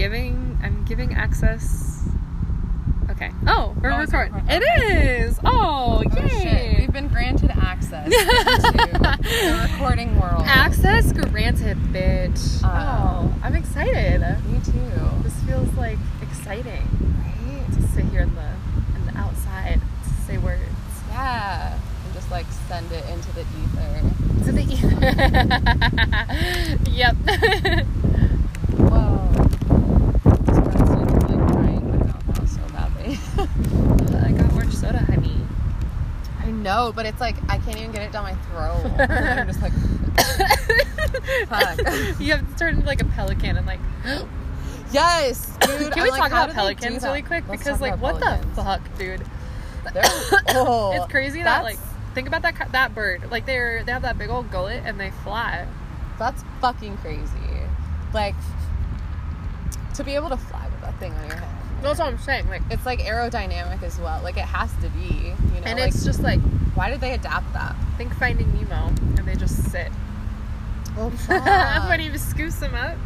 giving I'm giving access. Okay. Oh, we're Oh, recording. It is. Oh, Oh, shit. yay! We've been granted access into the recording world. access granted, bitch. Uh, oh, I'm excited. Me too. This feels like exciting Right? to sit here in the in the outside to say words. Yeah. And just like send it into the ether. To the ether. yep. Whoa. This president is like crying my mouth out so badly. I got orange soda, honey. I know, but it's like I can't even get it down my throat. I'm just like, Fuck. you have to turn into like a pelican and like. yes, dude. Can I'm we like, talk about they do pelicans really quick? Let's because like, what pelicans. the fuck, dude? Oh, it's crazy that like, think about that that bird. Like they're they have that big old gullet and they fly. That's fucking crazy. Like to be able to fly with that thing on your head. That's what I'm saying. Like, It's like aerodynamic as well. Like it has to be, you know. and like, it's just like why did they adapt that? think Finding Nemo, and they just sit. Oh, when he scoops them up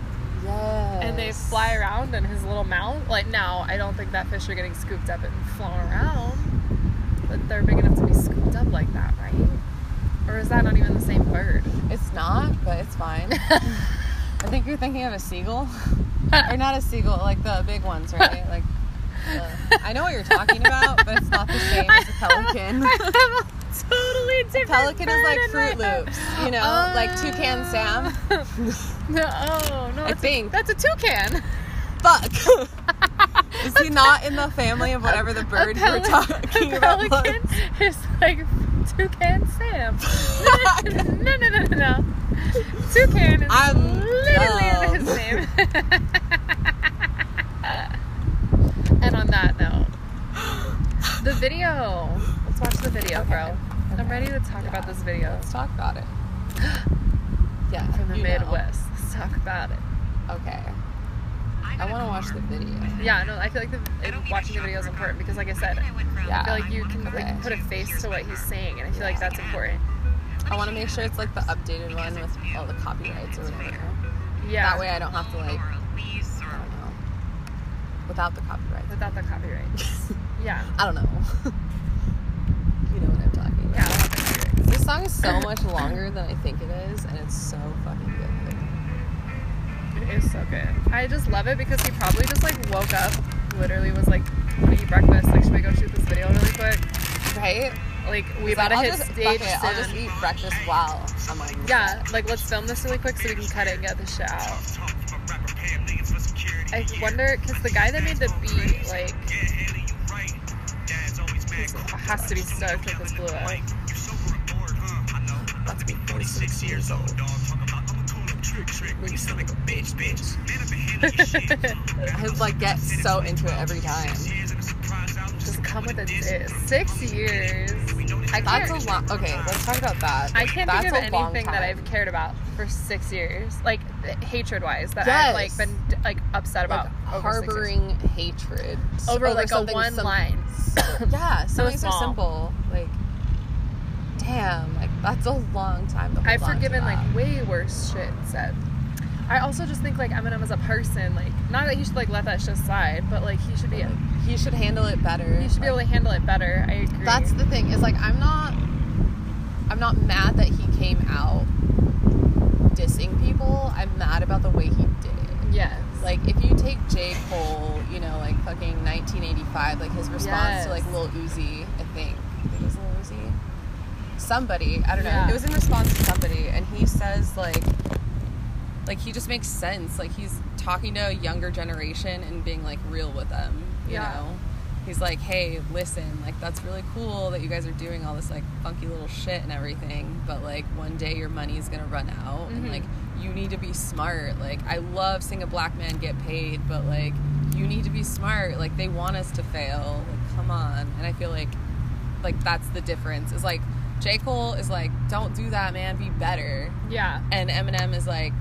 yes. and they fly around in his little mouth. Like now, I don't think that fish are getting scooped up and flown around, but they're big enough to be scooped up like that, right? Or is that not even the same bird? It's not, but it's fine. I think you're thinking of a seagull, or not a seagull, like the big ones, right? Like, the, I know what you're talking about, but it's not the same as a pelican. A totally different Pelican is like Fruit. Loops, you know, like Toucan oh. Sam. no, oh no, I that's think. a, that's a toucan. Fuck. Is he not in the family of whatever the bird you were talking about? Pelican is like toucan Sam. no, no, no, no, no. Toucan is I'm literally dumb. his name. and on that note, the video. Let's watch the video, Okay. bro. I'm ready to talk about this video Let's talk about it. Yeah, from the you know. Midwest. Let's talk about it. Okay. I want to watch the video. Yeah, no, I feel like the, it, watching the video is important because, like I said, Yeah. I feel like you can Okay. like put a face to what he's saying, and I feel like that's important. I want to make sure it's like the updated one with all the copyrights or whatever. Yeah. That way I don't have to like, I don't know, without the copyrights. Without the copyright. yeah. I don't know. you know what I'm talking about. Yeah. without the copyright. This song is so much longer than I think it is, and it's so fucking good. It is so good. I just love it because he probably just like woke up, literally was like, "Want to eat breakfast? Like, should we go shoot this video really quick? Right? Like, we He's like, about to I'll hit just, stage fuck it, soon. I'll just eat breakfast while I'm on. yeah, set. like let's film this really quick so we can cut it and get the shit out. I wonder because the guy that made the beat, like, he's- has to be stoked with this blew up. About to be 46 years old. Nigga sound like a bitch, bitch. I like get so into it every time. Just come with a diss. Six years. I That's a lot. Okay, let's talk about that. I can't That's think of anything that. I've cared about for six years, like hatred wise, that Yes. I've like been like upset about like over six years. harboring hatred over, like a one sim- line. yeah, something so simple. Like, damn, like that's a long time. To hold I've forgiven like way worse shit said. I also just think like Eminem as a person, like not that he should like let that shit slide, but like he should be he should handle it better. he should be able to handle it better. I agree. That's the thing is like I'm not I'm not mad that he came out dissing people. I'm mad about the way he did it. yes. Like if you take J. Cole, you know, like fucking 1985, like his response to like Lil Uzi, I think. I think it was Lil Uzi. Somebody, I don't know. Yeah. It was in response to somebody, and he says like, like he just makes sense. Like he's talking to a younger generation and being like real with them. You Yeah. know. He's like, hey, listen, like that's really cool that you guys are doing all this like funky little shit and everything, but like one day your money is gonna run out and Mhm. like you need to be smart. Like I love seeing a black man get paid, but like you need to be smart. Like they want us to fail. Like come on. And I feel like like that's the difference. Is like J. Cole is like, don't do that, man. Be better. yeah. And Eminem is like,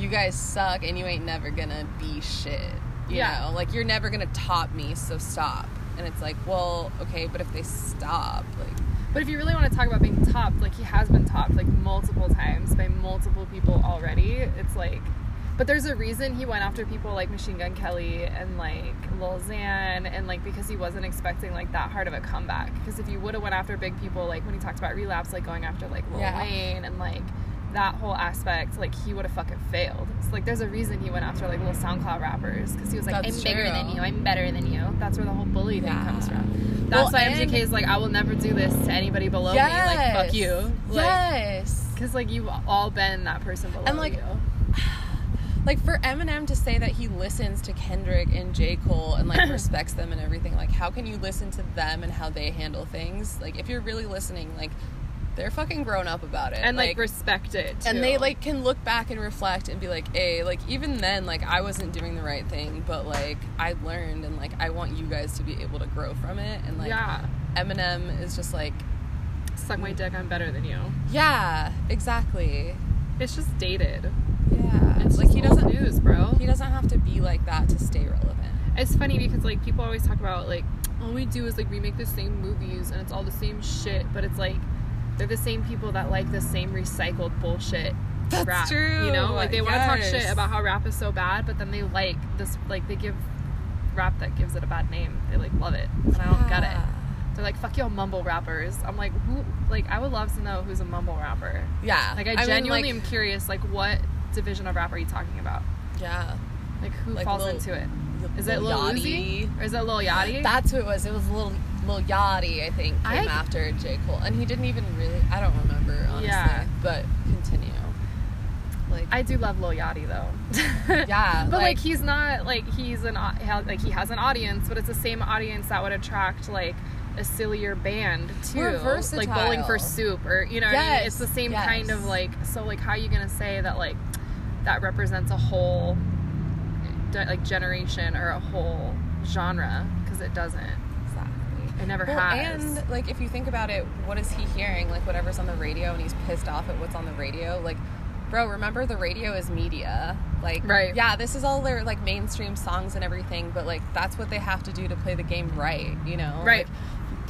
you guys suck and you ain't never gonna be shit. You Yeah. know, like you're never gonna top me, so stop. And it's like, well, okay, but if they stop, like, But if you really want to talk about being topped, like he has been topped like multiple times by multiple people already, it's like But there's a reason he went after people like Machine Gun Kelly and like Lil Xan and like because he wasn't expecting like that hard of a comeback. Because if you would have went after big people like when he talked about relapse, like going after like Lil Yeah. Wayne and like that whole aspect, like he would have fucking failed. So like there's a reason he went after like little SoundCloud rappers because he was like, That's I'm bigger than you, I'm better than you. That's where the whole bully thing Yeah. comes from. That's Well, why MGK is like, I will never do this to anybody below me. Like fuck you. Like, yes. Because like you've all been that person below And, like, you. like for Eminem to say that he listens to Kendrick and J. Cole and like respects them and everything, like how can you listen to them and how they handle things? Like if you're really listening, like they're fucking grown up about it. and like, respect it. and they like can look back and reflect and be like, hey, like even then, like I wasn't doing the right thing, but like I learned and like I want you guys to be able to grow from it. And like yeah, Eminem is just like, suck my dick. I'm better than you. yeah, exactly. It's just dated. Yeah. It's like he doesn't news, bro. he doesn't have to be like that to stay relevant. It's funny because like people always talk about like all we do is like remake the same movies and it's all the same shit, but it's like they're the same people that like the same recycled bullshit. That's rap, true. You know, like they want to talk shit about how rap is so bad, but then they like this, like they give rap that gives it a bad name. They like love it, and I don't get it. They're like, "Fuck y'all, mumble rappers." I'm like, who? Like, I would love to know who's a mumble rapper. Yeah. Like, I, mean, genuinely like, am curious. Like, what division of rap are you talking about? Yeah. Like, who Like falls Lil- into it? Is Lil it Lil Yachty. Uzi or is it Lil Yachty? That's who it was. It was Lil Lil Yachty, I think, came I- after J. Cole. And he didn't even really I don't remember, honestly. Yeah. But continue. Like I do love Lil Yachty though. Yeah, but like, like- he's not like he's an like he has an audience, but it's the same audience that would attract like a sillier band too, like Bowling for. Soup or you know, what I mean? It's the same kind of like so like how are you gonna say that like that represents a whole like generation or a whole genre because it doesn't. It never Well, has. and like if you think about it, what is he hearing? Like whatever's on the radio, and he's pissed off at what's on the radio. Like, bro, remember the radio is media. Like, Right. Yeah, this is all their like mainstream songs and everything, but like that's what they have to do to play the game right. You know, Right. Like,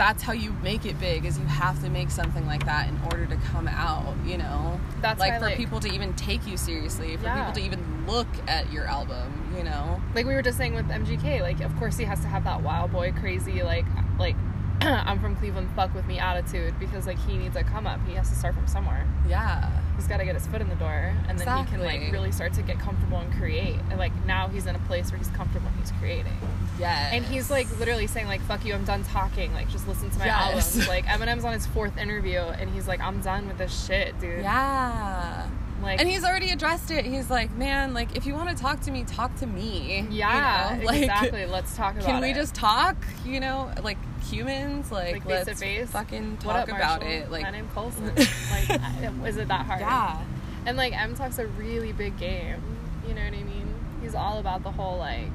that's how you make it big. Is you have to make something like that in order to come out. You know, That's like for like- people to even take you seriously, for Yeah. people to even look at your album. You know. like we were just saying with MGK, like of course he has to have that wild boy crazy like like I'm from Cleveland, fuck with me attitude because like he needs a come up. He has to start from somewhere. Yeah. He's got to get his foot in the door, and then he can like really start to get comfortable and create. And like now he's in a place where he's comfortable and he's creating. Yeah. And he's like literally saying like "fuck you, I'm done talking." Like just listen to my Yes. albums. Like Eminem's on his fourth interview, and he's like, "I'm done with this shit, dude." Yeah. Like and he's already addressed it. He's like, man, like if you want to talk to me, talk to me. You yeah, know? Like, exactly. Let's talk about it. Can we it. just talk? You know, like humans, like, like let's to face fucking What up, talk about Marshall? it. Like, my name Colson. like, is it that hard? yeah, And like Em talks a really big game. You know what I mean? He's all about the whole like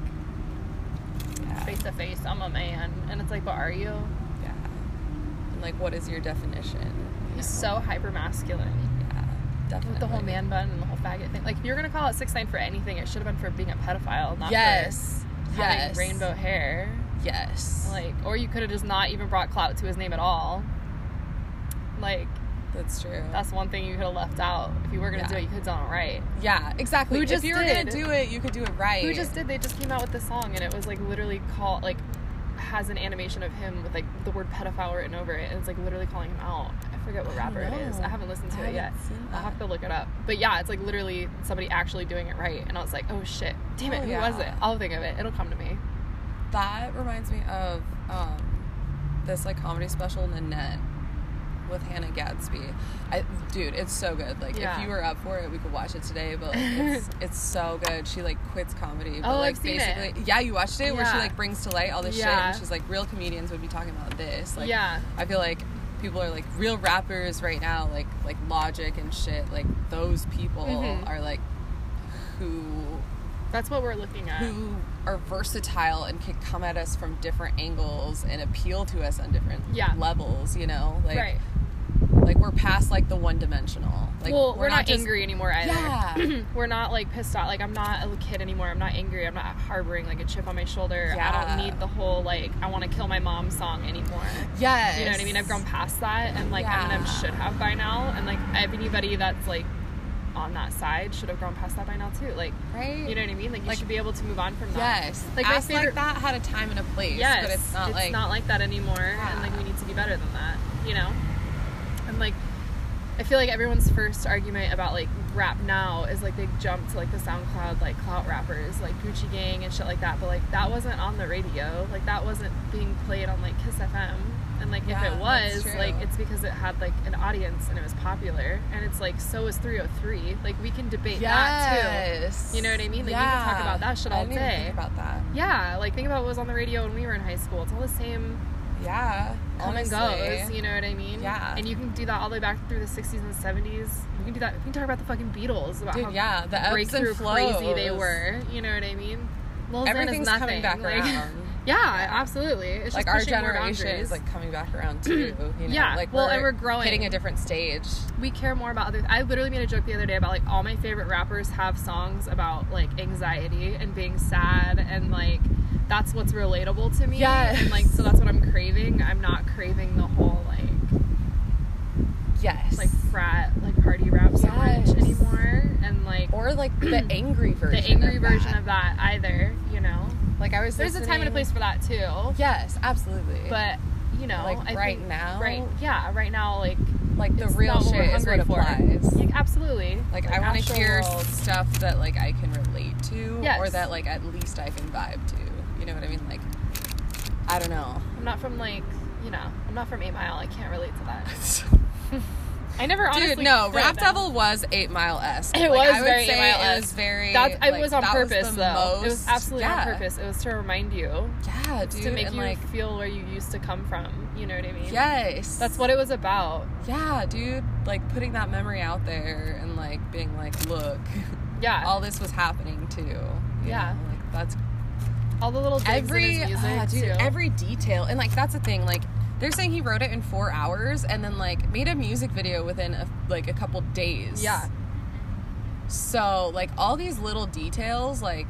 face to face. I'm a man, and it's like, but are you? yeah. And like, what is your definition? You He's know? so hyper masculine. Yeah, definitely. With the whole man bun and the whole faggot thing. Like, if you're gonna call it six nine for anything, it should have been for being a pedophile, not Yes. for having Yes. rainbow hair. Yes. Like, or you could have just not even brought clout to his name at all. Like, that's true. that's one thing you could have left out. If you were gonna do it, you could have done it right. yeah, exactly. Who if just you were gonna do it, you could do it right. Who just did? They just came out with the song, and it was like literally called like has an animation of him with like the word pedophile written over it, and it's like literally calling him out. I forget what rapper it is. I haven't listened to I it yet. I'll have to look it up. But yeah, it's like literally somebody actually doing it right, and I was like, oh shit, damn it, Oh, who yeah. was it? I'll think of it. It'll come to me. That reminds me of um, this like comedy special Nanette with Hannah Gadsby. I, dude, it's so good. Like Yeah. if you were up for it, we could watch it today. But like, it's it's so good. She like quits comedy. But Oh, like I've seen it. basically, yeah, you watched it where she like brings to light all this shit. Yeah. And she's like, real comedians would be talking about this. Like, Yeah. I feel like people are like real rappers right now, like like Logic and shit. Like those people Mhm. are like who That's what we're looking at. who are versatile and can come at us from different angles and appeal to us on different Yeah. levels, you know? Like right. Like we're past like the one dimensional. Like well, we're, not, just- angry anymore either. Yeah. we're not like pissed off. Like I'm not a kid anymore. I'm not angry. I'm not harboring like a chip on my shoulder. Yeah. I don't need the whole like I want to kill my mom song anymore. Yes. You know what I mean? I've grown past that, and like Yeah. Eminem should have by now. And like anybody that's like on that side should have grown past that by now too. Like, right you know what I mean? Like, you Like- should be able to move on from that. yes Like, like my favorite- like that had a time and a place Yes, but it's not like not like that anymore, and like we need to be better than that, you know. And like, I feel like everyone's first argument about like rap now is like they jump to like the SoundCloud like clout rappers like Gucci Gang and shit like that, but like that wasn't on the radio, like that wasn't being played on like Kiss FM, and like Yeah, if it was, like it's because it had like an audience and it was popular, and it's like so is 303. Like we can debate that too. You know what I mean? Like, we can talk about that shit all day. think about that. Yeah, like think about what was on the radio when we were in high school. It's all the same yeah come and goes. You know what I mean? Yeah. And you can do that all the way back through the 60s and 70s. You can do that. We can talk about the fucking Beatles about Dude, how yeah, the breakthrough crazy they were. You know what I mean? Lil everything's coming back like, around Yeah, absolutely. It's like just our generation is like coming back around too. You know? Yeah, like well, and we're growing. hitting a different stage. we care more about other. I literally made a joke the other day about like all my favorite rappers have songs about like anxiety and being sad and like that's what's relatable to me. Yeah, And like so that's what I'm craving. I'm not craving the whole like Yes, like frat like party rap so Yes. much anymore and like or like the angry version. the angry of version that. of that either. You know, Like I was. there's a time and a place for that too. Yes, absolutely. But you know, Like, I right think- now? right? Yeah, right now, like like the real not what we're shit is what for. applies. Like, absolutely. Like, I want to hear world. stuff that like I can relate to, Yes. or that like at least I can vibe to. You know what I mean? Like, I don't know. I'm not from like, you know, I'm not from Eight Mile. I can't relate to that. I never honestly. Dude, no. Rap Devil was Eight Mile esque. It like, was very 8 Mile It was very. That's it like, was on purpose the though. it was absolutely yeah. on purpose. It was to remind you, Yeah, dude. to make you like, feel where you used to come from. You know what I mean? yes, That's what it was about. Yeah, dude. Like putting that memory out there and like being like, look, Yeah. all this was happening too. Yeah. know? like that's All the little every in his music ah, dude, too. every detail and like that's the thing like they're saying he wrote it in four hours and then like made a music video within a, like a couple days yeah. so like all these little details like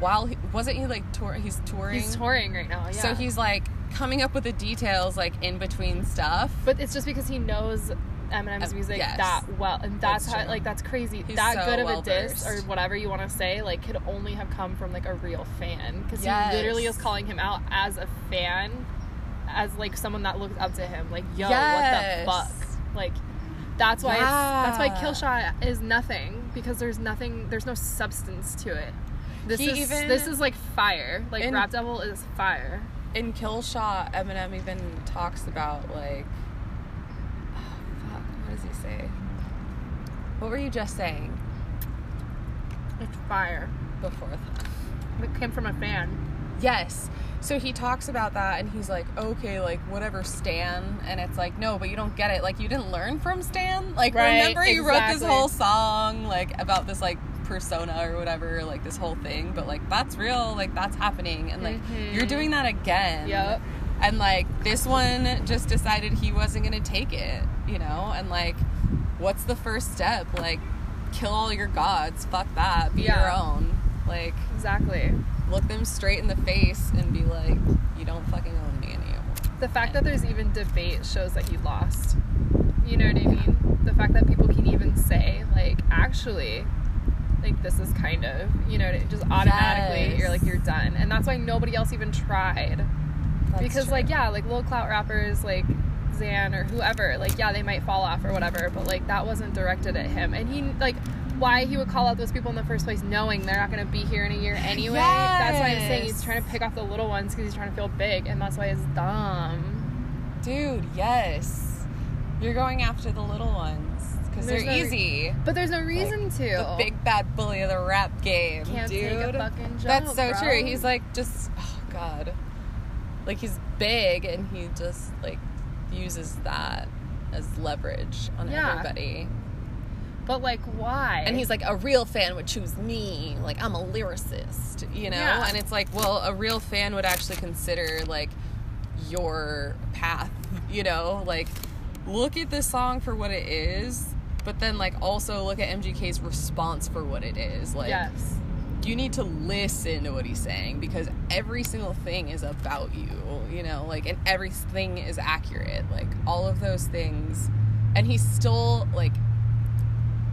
while he wasn't he like tour he's touring He's touring right now. Yeah. so he's like coming up with the details like in between stuff But it's just because he knows Eminem's Uh, music yes. that well, and that's, That's how true. like that's crazy. He's that so good of a diss or whatever you want to say, like could only have come from like a real fan because Yes. he literally is calling him out as a fan, as like someone that looks up to him. Like, yo, Yes. what the fuck? Like, that's why it's that's why Killshot is nothing because there's nothing, there's no substance to it. This He is even- this is like fire. Like In- Rap Devil is fire. in Killshot, Eminem even talks about like, oh, fuck, what does he say? What were you just saying It's fire. before that? It came from a fan. Yes. So he talks about that, and he's like, okay, like whatever, Stan, and it's like, no, but you don't get it. Like you didn't learn from Stan. Like Right, remember you wrote this whole song like about this like persona or whatever, like this whole thing, but like that's real, like that's happening, and like Mhm. you're doing that again. Yep. And like this one just decided he wasn't gonna take it, you know? And like, what's the first step? Like, kill all your gods. Fuck that. Be your own. Like, Exactly. look them straight in the face and be like, you don't fucking own me anymore. The fact that there's even debate shows that he lost. You know what I mean? The fact that people can even say, like, actually, like, this is kind of, you know, just automatically, Yes. you're like, you're done. And that's why nobody else even tried. That's because, true. like, yeah, like, low clout rappers, like, Xan or whoever, like, yeah, they might fall off or whatever, but, like, that wasn't directed at him. And he, like, why he would call out those people in the first place, knowing they're not going to be here in a year anyway. That's why I'm saying he's trying to pick off the little ones because he's trying to feel big, and that's why it's dumb. dude, yes. You're going after the little ones because they're no re- easy. But there's no reason to. The big bad bully of the rap game, Can't dude. take a fucking jump, That's so bro. true. He's like just oh god, like he's big and he just like uses that as leverage on Yeah. everybody. But like, why? And he's like, a real fan would choose me. Like I'm a lyricist, you know. Yeah. And it's like, well, a real fan would actually consider like your path, you know, like look at this song for what it is, but then like also look at MGK's response for what it is. Like yes, you need to listen to what he's saying because every single thing is about you, you know, like, and everything is accurate. Like, all of those things. And he's still, like,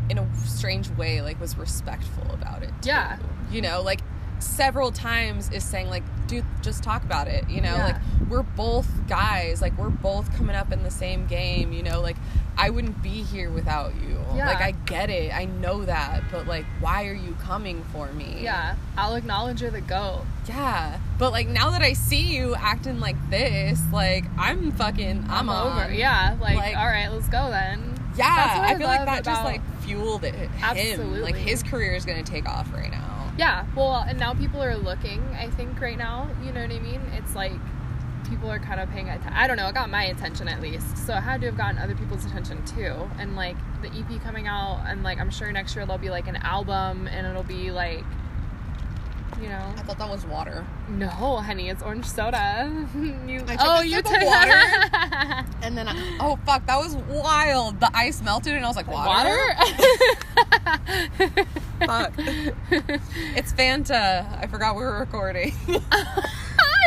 in a strange way, like was respectful about it. too. Yeah. You know, like several times is saying like, dude, just talk about it. You know, Yeah. like we're both guys, like we're both coming up in the same game. You know, like I wouldn't be here without you. Yeah. Like I get it, I know that, but like, why are you coming for me? Yeah, I'll acknowledge you're the goat. Yeah. But like now that I see you acting like this, like I'm fucking I'm, I'm over. Yeah, like, Like- all right, let's go then. Yeah. I feel like that just about- like fueled it him. Like his career is gonna take off right now. Yeah, well, and now people are looking. I think right now, you know what I mean. It's like people are kind of paying attention. I don't know. It got my attention at least, so it had to have gotten other people's attention too. And like the EP coming out, and like I'm sure next year there'll be like an album, and it'll be like, you know, I thought that was water. no, honey, it's orange soda. you, I took oh, you took water. And then I, oh fuck, that was wild. The ice melted and I was like, water? water. Fuck. it's Fanta. I forgot we were recording.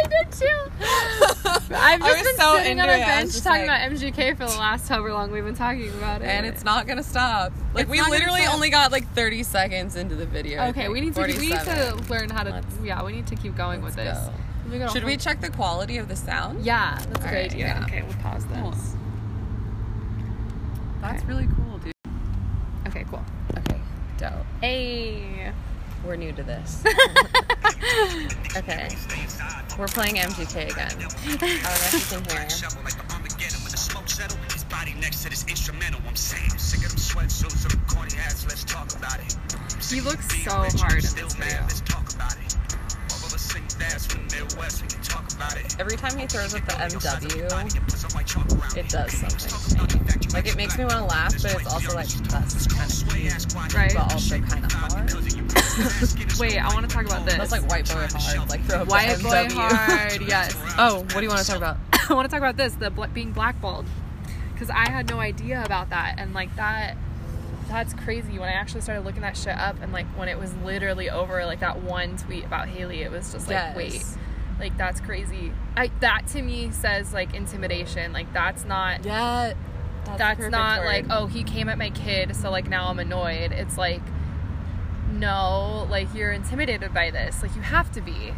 I did too. I've just I was been so sitting on a it. I was bench talking like- about MGK for the last however long we've been talking about it. and it's not gonna stop. Like It's we literally only got like 30 seconds into the video. Okay. We need to we need to learn how to. Let's- yeah, we need to keep going with this. go. We Should we check the quality of the sound? Yeah, that's a great right, idea. yeah. Okay, we'll pause Cool. this. That's Okay. really cool, dude. Okay, cool. Okay, dope. Hey. We're new to this. okay. We're playing MGK again. I don't know if you can hear. Shovel like the Armageddon when the smoke settle. His body next to this instrumental. I'm saying, sick of them sweatsuits, them corny hats. Let's talk about it. He looks so hard in this video. Every time he throws up the MW, it it does something to me. Like it makes me want to laugh, but it's also like that's kind of cute, Right. but also kind of hard. Wait, I want to talk about this. That's like white boy hard, like throw up White the boy MW. hard. Yes. Oh, What do you want to talk about? I want to talk about this, the bl- being blackballed, because I had no idea about that, and like that, that's crazy. When I actually started looking that shit up, and like when it was literally over, like that one tweet about Haley, it was just like, Yes. wait, like that's crazy. I that to me says like intimidation. Like that's not. Yeah, That's, perfect not word. like oh he came at my kid, so like now I'm annoyed. It's like. No, like you're intimidated by this. Like you have to be.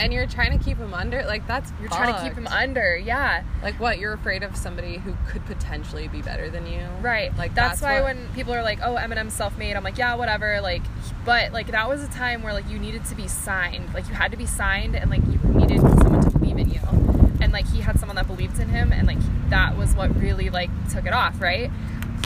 And you're trying to keep him under. Like that's You're trying to keep him under. Yeah. Like what? You're afraid of somebody who could potentially be better than you, Right. Like that's, why what- when people are like, "Oh, Eminem's self-made," I'm like, "Yeah, whatever." Like, but like that was a time where like you needed to be signed. Like you had to be signed, and like you needed someone to believe in you. And like he had someone that believed in him, and like that was what really like took it off, right?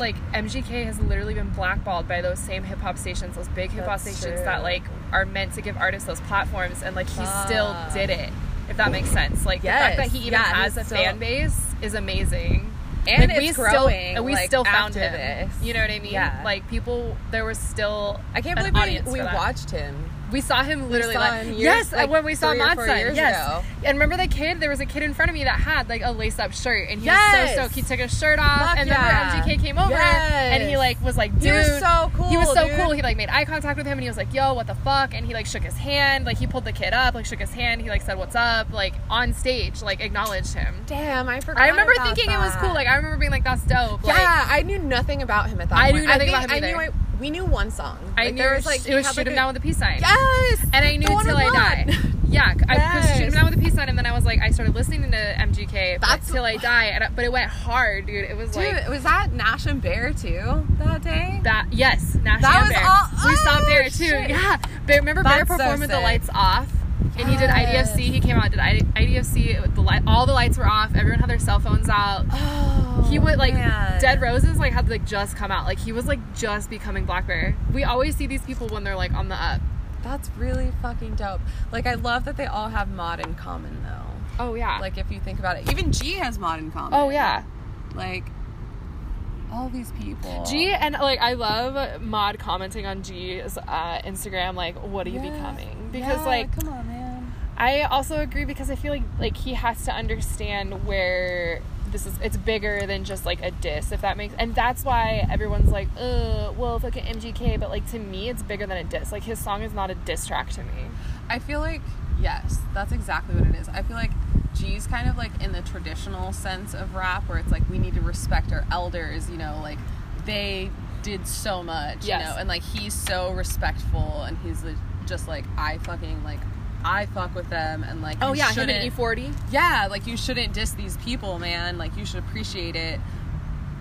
Like MGK has literally been blackballed by those same hip hop stations, those big hip hop That's stations true. that like are meant to give artists those platforms, and like he still ah. did it. If that makes sense, like the fact that he even Yeah, has a so- fan base is amazing and like, it's we growing. still we like, still found him. This. You know what I mean? Yeah. Like people, there was still I can't believe we, we watched him. We saw him literally saw like him years- yes, like, when we saw three or Mod four Sun, years yes. ago. And remember the kid? There was a kid in front of me that had like a lace up shirt, and he was so stoked. He took his shirt off, and yeah. then MGK came over, and he like was like, dude, He was so cool, He was so dude. cool. He like made eye contact with him, and he was like, yo, what the fuck? And he like shook his hand, like he pulled the kid up, like shook his hand. He like said, what's up? Like on stage, like acknowledged him. Damn, I forgot. I remember thinking it was cool. Like I remember being like, that's dope. Like, yeah, I knew nothing about him at that I point. knew nothing think about him I knew either. I, we knew one song. I Like, knew there was like it was shoot like, him a- down with a peace sign. Yes, And I knew till I die. Yeah, I because shoot him down with a peace sign, and then I was like, I started listening to MGK. That's- till I die, and I, but it went hard, dude. It was Dude, like was that Nash and Bear too that day? that. Yes, Nash That and was Bear. all- we saw oh, Bear too. shit. Yeah, Bear, remember Bear That's so performed with the lights off, and he did. IDFC. He came out, did IDFC. The light, all the lights were off. Everyone had their cell phones out. Oh, he would like man. Dead Roses like had like just come out. Like he was like just becoming Blackbear. We always see these people when they're like on the up. That's really fucking dope. Like I love that they all have mod in common though. Oh yeah. Like if you think about it, even G has mod in common. oh yeah. Like all these people. G and like I love Mod commenting on G's uh, Instagram like what are you becoming because Yeah, like come on, man. I also agree because I feel like like he has to understand where this is it's bigger than just like a diss if that makes and that's why everyone's like uh well look at MGK but like to me it's bigger than a diss like his song is not a diss track to me I feel like yes, that's exactly what it is. I feel like G's kind of like in the traditional sense of rap where it's like we need to respect our elders, you know, like they did so much, Yes. you know, and like he's so respectful and he's just like I fucking like I fuck with them and like Oh yeah, him shouldn't- and E40. yeah, like you shouldn't diss these people, man. Like you should appreciate it.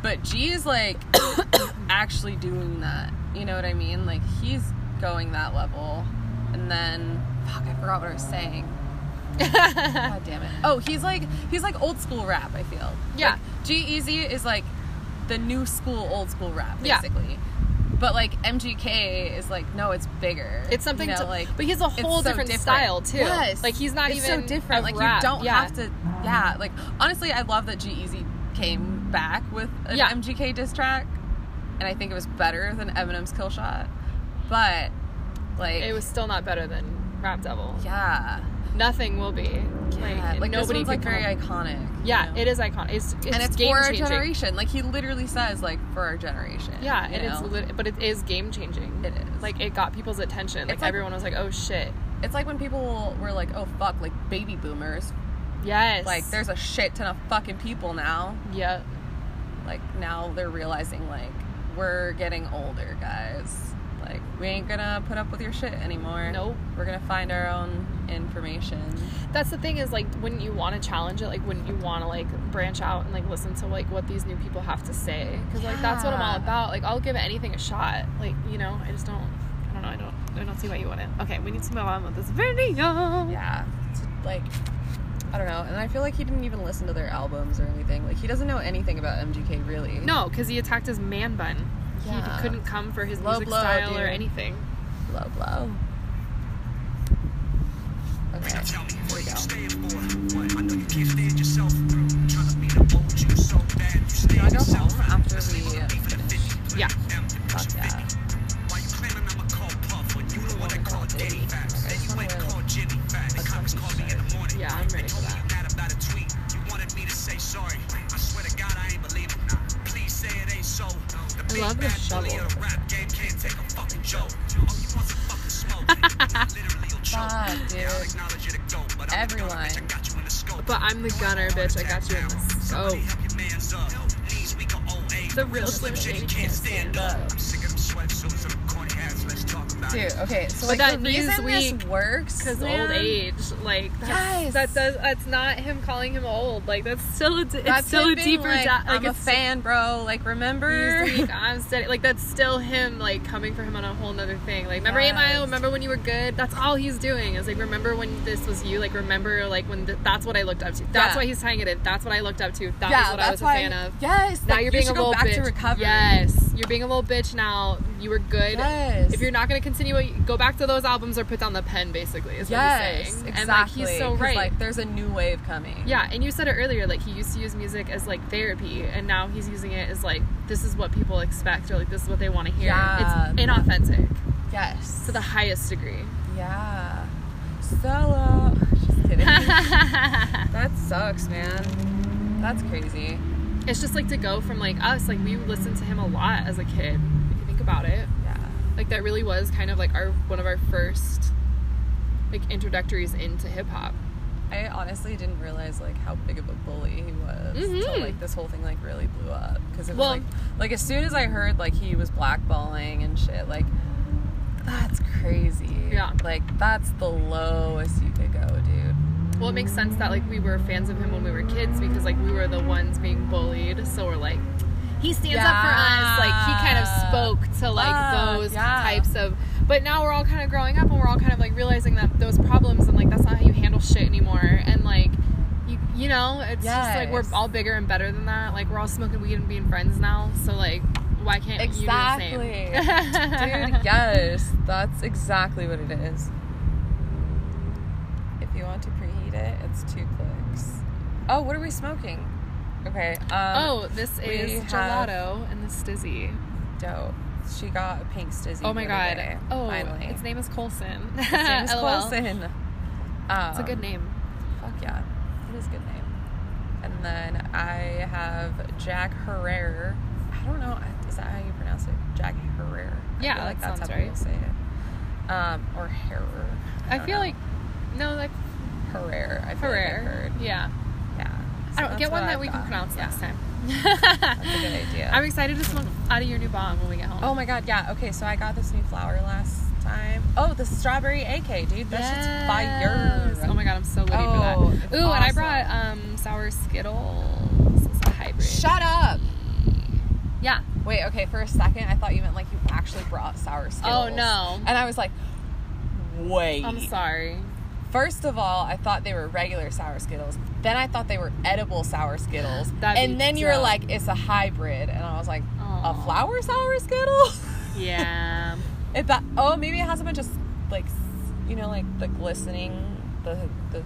But G is like actually doing that. You know what I mean? Like he's going that level. And then fuck, I forgot what I was saying. God damn it. Oh, he's like he's like old school rap, I feel. Yeah. Like, G-Eazy is like the new school old school rap, Yeah. basically. But like MGK is like, no, it's bigger. It's something you know, to, like but he's a whole so different, style too. Yes. like he's not it's even so different. Like rap. you don't yeah. have to. Yeah. Like honestly, I love that G came back with an Yeah. MGK diss track, and I think it was better than Eminem's Killshot. But like It was still not better than Rap Devil. yeah, Nothing will be. yeah. Like, like this nobody one's could like very iconic. Yeah, you know? it is iconic. It's, it's and it's game for our changing. generation. Like he literally says, like for our generation. Yeah, and it's know? lit- but it is game changing. It is. Like it got people's attention. Like, like- everyone was like, "Oh shit." it's like when people were like, "Oh fuck," like baby boomers. Yes. Like there's a shit ton of fucking people now. yeah. like now they're realizing like we're getting older guys like we ain't gonna put up with your shit anymore Nope. we're gonna find our own information That's the thing is like wouldn't you want to challenge it? Like wouldn't you want to like branch out and like listen to like what these new people have to say? Because like that's what I'm all about. Like I'll give anything a shot. Like you know, I just don't. I don't know. I don't. I don't see why you wouldn't. Okay, we need to move on with this video. yeah it's like i don't know and i feel like he didn't even listen to their albums or anything like he doesn't know anything about mgk really No, because he attacked his man bun. Yeah. He couldn't come for his Low music blow, style or anything. blow blow okay here we go staying? I know you can't stand yourself through. Trying to be the old you so bad. You stay Can I go home after we leave the beat for the finish? Yeah. Fuck push yeah. 50. Why you claiming I'm a cold puff when you the one that called Diddy fat? Then you ain't called Jimmy fat. The cops called me in the morning. Yeah, I'm ready for that. mad about a tweet. You wanted me to say sorry. I swear to God, I ain't believe it. Please say it ain't so. Big love the shovel. of the rap game can't take a fucking joke. You want some fucking smoke? Literally, you'll choke. Fuck, dude. acknowledge it a go, but I'm the gunner, bitch, I got you in the scope. But I'm the gunner, bitch. I got you in the scope. help your mans up. Knees weak or old age. The real Slim Shady can't stand up. Dude okay so like that the knees reason weak this works Because old age, like that's, Yes. that does. That's not him calling him old. Like that's still a. It's That's still a deeper. like, da- like I'm a fan, bro. Like, remember? He's I'm steady. Like that's still him, like coming for him on a whole nother thing. Like remember Eight Yes. Mile? Remember when you were good? That's all he's doing. Is like remember when this was you? Like remember like when th- that's what I looked up to. That's Yeah. why he's tying it in. That's what I looked up to. That yeah, was what I was a why. fan of. Yes. Now like, you're you being a little go back bitch. to recovery. Yes, you're being a little bitch now. You were good. Yes. If you're not going to continue, go back to those albums or put down the pen. Basically, is what Yes, he's saying. exactly. And like he's so right. Like, there's a new wave coming. Yeah, and you said it earlier, like he used to use music as like therapy, and now he's using it as like this is what people expect, or like this is what they want to hear. Yeah. It's inauthentic Yes. to the highest degree. Yeah. Stella. Just kidding. that sucks, man. That's crazy. It's just like to go from like us, like we listened to him a lot as a kid. If you think about it, Yeah. like that really was kind of like our one of our first like introductories into hip hop. I honestly didn't realize like how big of a bully he was Mhm. until like this whole thing like really blew up because it was Well- like like as soon as I heard like he was blackballing and shit like that's crazy. Yeah. Like that's the lowest you could go, dude. Well, it makes sense that like we were fans of him when we were kids because like we were the ones being bullied. So we're like, he stands up for us. Like he kind of spoke to like Fuck, those yeah. types of. But now we're all kind of growing up and we're all kind of like realizing that those problems and like that's not how you handle shit anymore. And like, you you know, it's just like we're all bigger and better than that. Like we're all smoking weed and being friends now. So like, why can't Exactly. you do the same? Dude, yes. That's exactly what it is. If you want to preheat it, it's two clicks. Oh, what are we smoking? Okay. Um, Oh, this is gelato and the stizzy. dope. She got a pink stizzy. Oh my god. day, Oh, finally. its name is Colson. Its name is Colson. Um, It's a good name. Fuck yeah, it is a good name. And then I have Jack Herrera. I don't know. Is that how you pronounce it? Jack Herrera. I Yeah, feel like that that's how right. people say it. Um, or Herrera. I don't feel know. like no, like Herrera. I feel like. Yeah. Yeah. I don't get one that I've we can pronounce Yeah. next time. That's a good idea. I'm excited to smoke out of your new bomb when we get home. Oh my god, yeah. Okay, so I got this new flower last time. Oh, the strawberry AK, dude. That shit's fire. Oh my god, I'm so ready Oh, for that. Ooh, and I brought um sour Skittles. It's a hybrid. Shut up. Yeah. Wait, okay, for a second I thought you meant like you actually brought sour Skittles. Oh, no. And I was like, wait. I'm sorry. First of all, I thought they were regular sour Skittles. Then I thought they were edible sour Skittles. That'd and then you were like, it's a hybrid. And I was like, a Aw. flower sour Skittle? Yeah. It that oh maybe it has a bunch of like you know like the glistening the the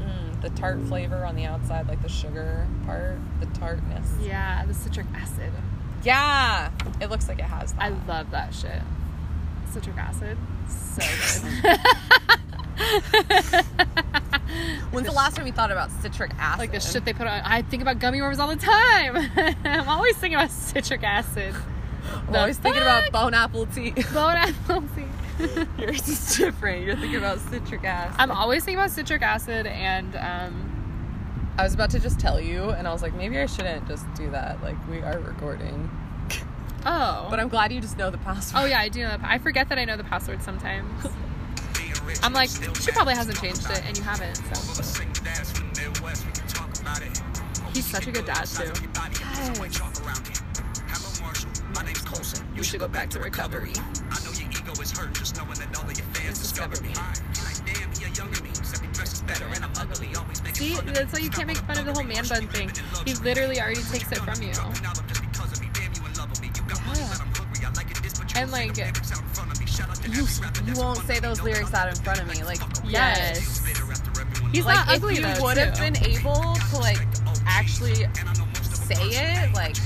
mm, the tart flavor on the outside like the sugar part the tartness yeah, the citric acid. yeah it looks like it has that I love that shit. Citric acid. So good. when's the last time you thought about citric acid like the shit they put on. I think about gummy worms all the time. I'm always thinking about citric acid. I'm the always thinking about bone apple tea Bone apple tea. yours is different you're thinking about citric acid I'm always thinking about citric acid and um, I was about to just tell you and I was like maybe I shouldn't just do that like we are recording oh. but I'm glad you just know the password oh yeah, I do know. The, I forget that I know the password sometimes. I'm like, she probably hasn't changed it, and you haven't. So he's such a good dad too. We should go back to recovery. I know your ego is hurt just knowing that all of your fans discover me. You're like, damn, he a younger me. Every dress is better and I'm ugly. Always making See, that's why you can't make fun of the whole man bun thing. He literally already takes it from you. Dropping out just because of me. Damn, you in love with me. You got money, Yeah. I'm hungry. I like it this, but you And like, the lyrics out in front of me. Shout out to you, you won't say those lyrics out in front of me like yes, bitter after everyone he's like not ugly you would have been able to like actually say it like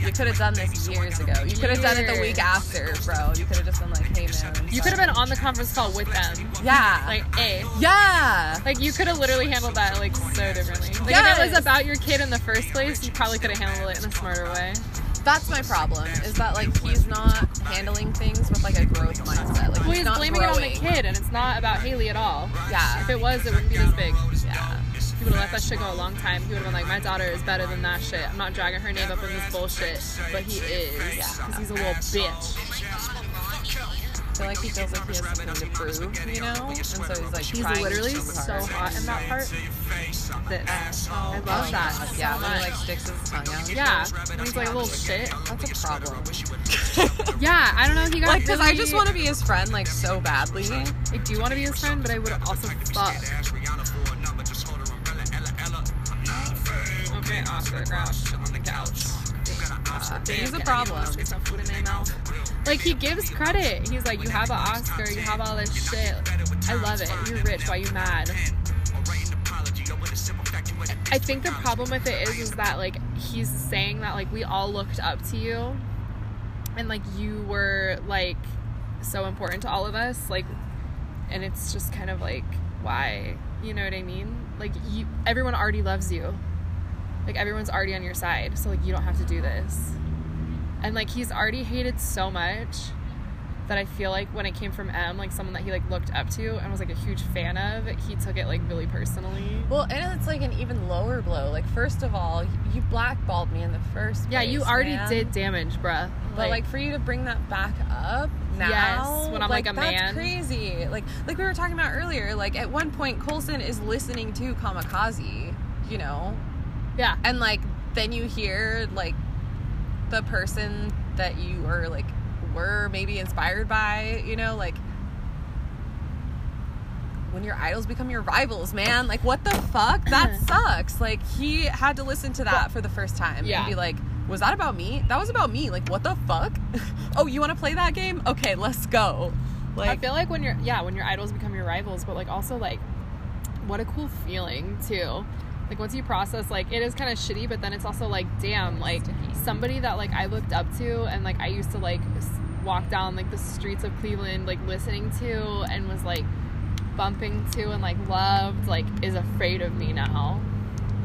you could have done this years ago you could have done it the week after bro you could have just been like hey man You could have been on the conference call with them. yeah Like, a. yeah Like you could have literally handled that like so differently. Like if it was about your kid in the first place, you probably could have handled it in a smarter way. That's my problem is that like he's not handling things with like a growth mindset like Well, he's he's not blaming growing. it on the kid, and it's not about Haley at all. yeah If it was, it wouldn't be this big. yeah He would have let that shit go a long time. He would have been like, my daughter is better than that shit. I'm not dragging her name up in this bullshit, but he is Yeah. because he's a little bitch. I feel like he feels like he has something to prove you know and so he's like He's trying literally so hard. hot in that part. That I love that. so yeah when he like sticks his tongue out Yeah, when he's like a little shit. that's a problem Yeah, I don't know. He got like because I just want to be his friend like so badly I do want to be his friend, but I would also fuck. Okay, Oscar Grouch on the couch. He's a problem. Like he gives credit. He's like, you have an Oscar, you have all this shit. I love it. You're rich. Why you mad? I think the problem with it is, is that like he's saying that like we all looked up to you, and like you were like so important to all of us. Like, and it's just kind of like why, you know what I mean? Like you, everyone already loves you. Like everyone's already on your side, so like you don't have to do this. And like he's already hated so much that I feel like when it came from Em, like someone that he like looked up to and was like a huge fan of, he took it like really personally. well and it's like an even lower blow like first of all you blackballed me in the first Yeah, you already man. did damage, bruh. but like for you to bring that back up now Yes, when I'm, like, a that's man. crazy like like we were talking about earlier like at one point colson is listening to kamikaze you know yeah, and like then you hear like the person that you are like were maybe inspired by you know like when your idols become your rivals man. Like what the fuck? That sucks. Like he had to listen to that for the first time Yeah. and be like was that about me? That was about me. Like what the fuck? Oh you want to play that game? Okay let's go. Like I feel like when you're yeah when your idols become your rivals, but like also like what a cool feeling too. Like once you process like it is kind of shitty, but then it's also like damn like somebody that like I looked up to and like I used to like walk down like the streets of Cleveland like listening to and was like bumping to and like loved like is afraid of me now.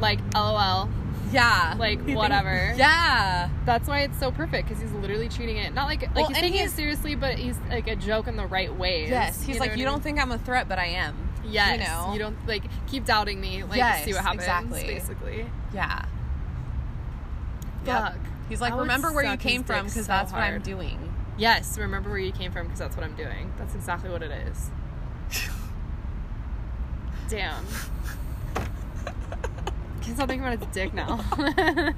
Like lol. yeah like, whatever. yeah That's why it's so perfect because he's literally treating it not like like Well, he's taking he's- it seriously, but he's like a joke in the right way. yes he's know like you I don't think i'm a threat but i am Yes, you know you don't like keep doubting me. Like Yes, see what happens. exactly. Basically, yeah Yep. He's like, I remember where you came from because so that's what I'm doing. Yes, remember where you came from because that's what I'm doing. That's exactly what it is. Damn. Can't stop thinking about his dick now.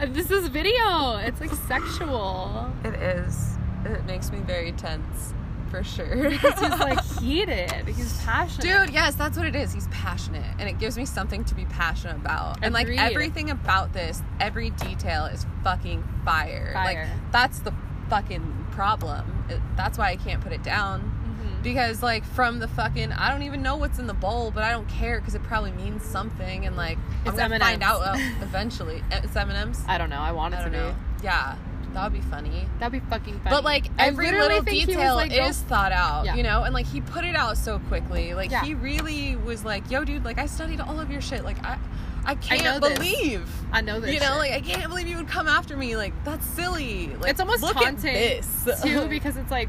this is video. It's like sexual. It is. It makes me very tense, for sure. because He's like heated. He's passionate. Dude, yes, that's what it is. He's passionate, and it gives me something to be passionate about. And like everything about this, every detail is fucking fire. Like Fire. that's the fucking problem. It, that's why I can't put it down. Mhm. Because like from the fucking, I don't even know what's in the bowl, but I don't care because it probably means something, and like I'm It's gonna find M&Ms. out uh, eventually. It's M and M's. I don't know. I want it I don't to know. be. Yeah, that would be funny. That'd be fucking funny. But like every little think he was detail like, is thought out, Yeah. you know, and like he put it out so quickly. Like Yeah. he really was like, "Yo, dude, like I studied all of your shit. Like I, I can't this. believe." I know this. You know, shit. like I can't believe you would come after me. Like that's silly. Like it's almost look taunting at this too because it's like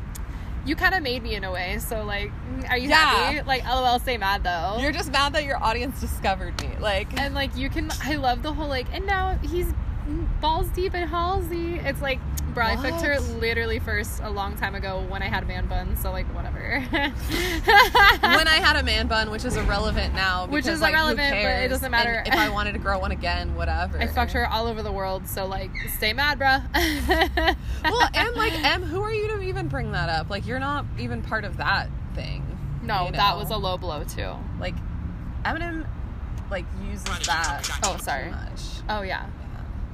you kind of made me in a way. So like, mm, are you Yeah. happy? Like, lol, stay mad though. You're just mad that your audience discovered me. Like and like you can. I love the whole like, and now he's balls deep in Halsey. It's like, bro, I fucked her literally first a long time ago when I had a man bun, So like, whatever. when I had a man bun, which is irrelevant now. Which is like, irrelevant, but it doesn't And matter. if I wanted to grow one again, whatever. I fucked her all over the world. So like, stay mad, bruh. well, and like Em, who are you to even bring that up? Like you're not even part of that thing. no, you that was a low blow too. like Eminem like uses that Oh, sorry. much. Oh yeah.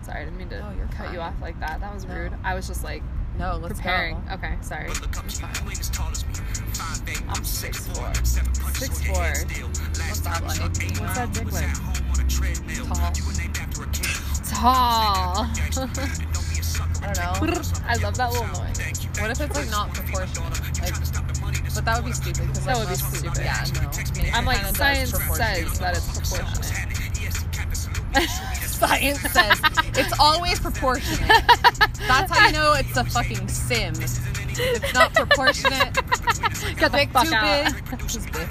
Yeah. Sorry, I didn't mean to Oh, you're cut you off like that. That was No. rude. I was just like No, let's preparing. go. Okay, sorry. Look up to you, you ain't as tall as me. Five eight, I'm I'm six four. 6'4". Seven punches 6'4". on your head still. Last that like? What's that dick like? at home on a treadmill. Tall. You were named after a king. Tall. Don't be a sucker. I don't know. I love that little noise. What if it's like not proportionate? Like, but that would be stupid. 'cause, That like, would be most- stupid. Yeah, no. Nature I'm like science says that it's proportionate. Science says it's always proportionate. That's how you know it's a fucking sim. It's not proportionate. Get the Big fuck too out. big. He's big.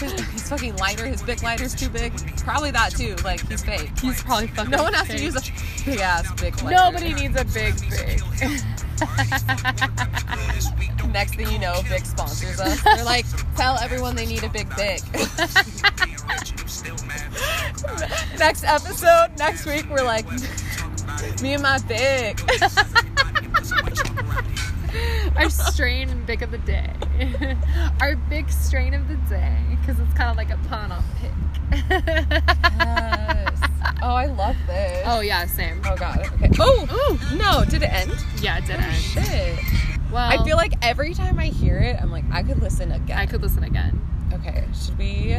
His, his fucking lighter, his big lighter's too big. Probably that too. Like he's fake. He's probably fucking. No one has fake. to use a big ass big lighter. Nobody needs a big big. Next thing you know, Big sponsors us. They're like, tell everyone they need a big big. next episode, next week, we're like, me and my big. Our strain and big of the day. Our big strain of the day, because it's kind of like a pun on pick. Yes. Oh, I love this. oh yeah, same. Oh god. Okay. Oh, no. Did it end? Yeah, it did oh, end. Shit. Well, I feel like every time I hear it, I'm like, I could listen again. I could listen again. Okay. Should we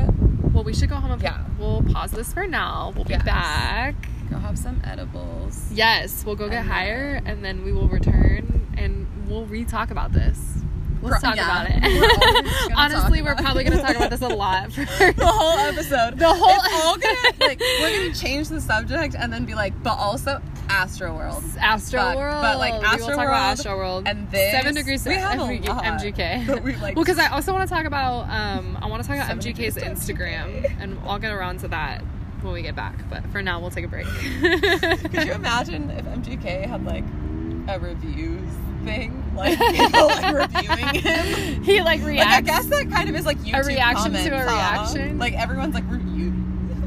Well, we should go home and Yeah. we'll pause this for now. We'll be Yes. back. Go have some edibles? Yes, we'll go get And higher then- and then we will return and we'll re-talk about this. Let's Pro- talk yeah. about We're it. Honestly, talk we're probably going to talk about this a lot for the whole episode. The whole- It's all gonna like we're gonna change the subject and then be like, but also Astroworld. Astro But- World. but, like, we will Astro talk about World Astroworld and this- Seven Degrees we have a MG- lot, MGK. we, like- well, because I also want to talk about um, I want to talk about MGK's to Instagram, and I'll get around to that when we get back. But for now, we'll take a break. Could you imagine if MGK had like a reviews thing, like people like reviewing him? he like reacts. Like I guess that kind of is like YouTube a reaction to a huh? reaction? Like everyone's like review.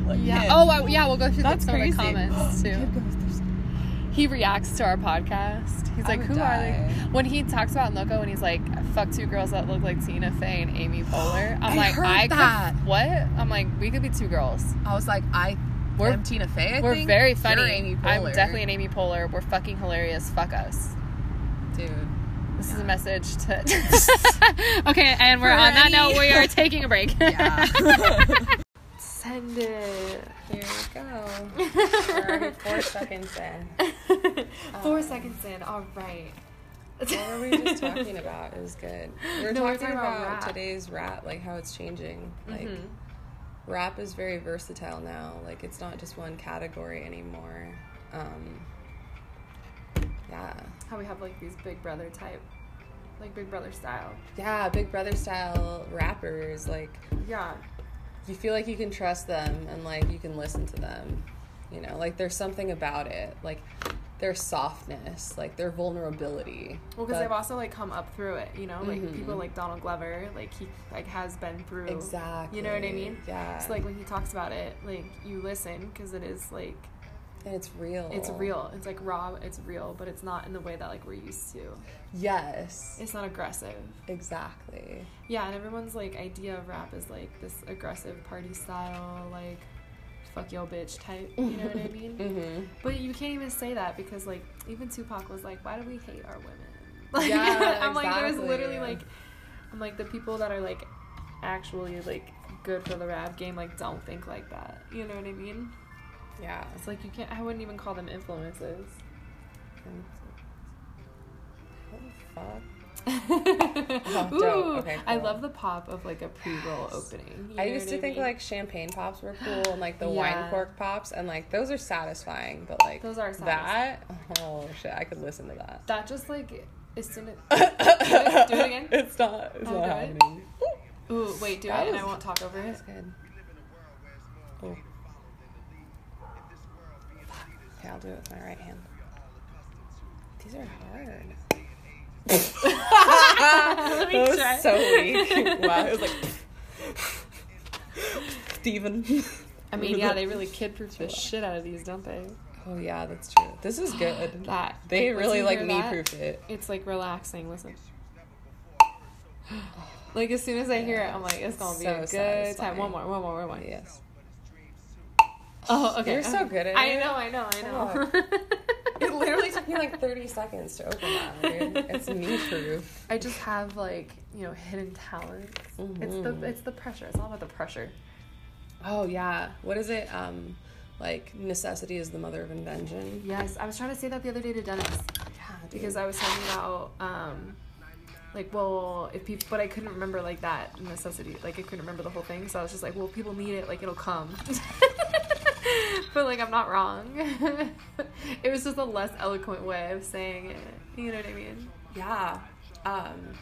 Like, yeah. him. Oh, I, yeah. We'll go through that's some crazy. of the comments too. Kid goes through some- He reacts to our podcast. He's I like, "Who are they?" When he talks about Loco, and he's like, "Fuck two girls that look like Tina Fey and Amy Poehler." I'm I like, "I that. could what?" I'm like, "We could be two girls." I was like, I We're- am Tina Fey. I We're think. very You're funny. Amy I'm definitely an Amy Poehler. We're fucking hilarious. Fuck us. dude. This is a message to. okay, and we're on that note. We are taking a break. Yeah. Send it. Here we go. We're four seconds in. Four seconds in. All right. What were we just talking about? It was good. We were No, talking, talking about about, rap. today's rap, like how it's changing. Like Mhm. rap is very versatile now. Like it's not just one category anymore. Um, yeah, How we have like these Big Brother type, like Big Brother style. yeah. Big Brother style rappers. Like Yeah. You feel like you can trust them and like you can listen to them. You know, like there's something about it, like their softness, like their vulnerability. Well, because they've also like come up through it, you know, like Mhm. people like Donald Glover, like he like has been through. exactly. You know what I mean? Yeah. So like when he talks about it, like you listen because it is like and it's real. it's real. It's like raw. It's real, but it's not in the way that like we're used to. Yes. It's not aggressive. exactly. Yeah, and everyone's like idea of rap is like this aggressive party style, like fuck yo bitch type. You know what I mean? Mm-hmm. But you can't even say that because like even Tupac was like, why do we hate our women? Like, Yeah, I'm like there's exactly. literally like I'm like the people that are like actually like good for the rap game like don't think like that. You know what I mean? Yeah. It's like you can't I wouldn't even call them influences. What the fuck? Ooh, dope. Okay, I love the pop of like a pre-roll opening. you I used what to think mean? like champagne pops were cool and like the Yeah. wine cork pops and like those are satisfying, but like Those are that. Oh shit, I could listen to that. that just like as soon as it, do it again? It's not. It's Oh, not do it? Ooh, wait, do That it and I won't talk over it. That's good. Oh. Okay, I'll do it with my right hand. These are hard. That was try. so weak. wow, it was like Steven. I mean, yeah, they really kid-proof the shit out of these, don't they? Oh yeah, that's true. This is good. That They like, really like me proofed it. It's like relaxing. Listen. Like as soon as I hear it, I'm like, it's gonna be So a good satisfying. time. One more, one more, one more. Yes. Oh, okay. You're so good at I it. I know, I know, I know. It literally took me like 30 seconds to open that, dude. It's me proof. I just have like you know hidden talents. It's Mhm. the it's the pressure. It's all about the pressure. Oh yeah. What is it? Um like necessity is the mother of invention. Yes, I was trying to say that the other day to Dennis Yeah, because I was talking about um like well if people but I couldn't remember like that necessity like I couldn't remember the whole thing so I was just like well people need it like it'll come but like I'm not wrong it was just a less eloquent way of saying it you know what I mean Yeah. Um,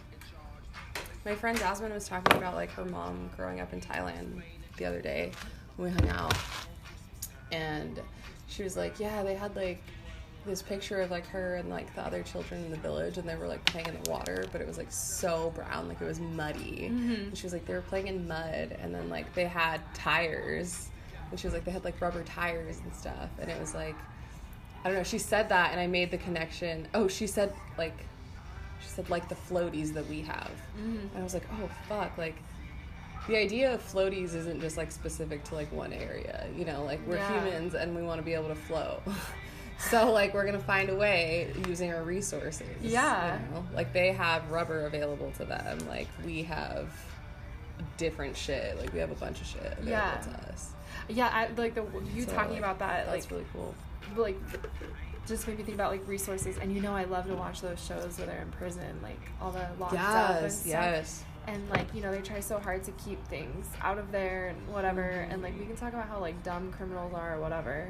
my friend Jasmine was talking about like her mom growing up in Thailand the other day when we hung out, and she was like, "Yeah, they had like this picture of like her and like the other children in the village, and they were like playing in the water, but it was like so brown, like it was muddy." And she was like, "They were playing in mud, and then like they had tires." And she was like, "They had like rubber tires and stuff," and it was like. I don't know. She said that, and I made the connection. Oh, she said like, she said like the floaties that we have, mm-hmm. and I was like, oh fuck, like the idea of floaties isn't just like specific to like one area. You know, like we're Yeah. humans and we want to be able to float. so like we're gonna find a way using our resources. Yeah. you know? like they have rubber available to them. Like we have different shit. Like we have a bunch of shit available Yeah. to us. Yeah I, like the you So, talking like, about that That's like really cool. like just made me think about like resources and you know I love to watch those shows where they're in prison like all the locked up and Yes, stuff. yes. and like you know they try so hard to keep things out of there and whatever and like we can talk about how like dumb criminals are or whatever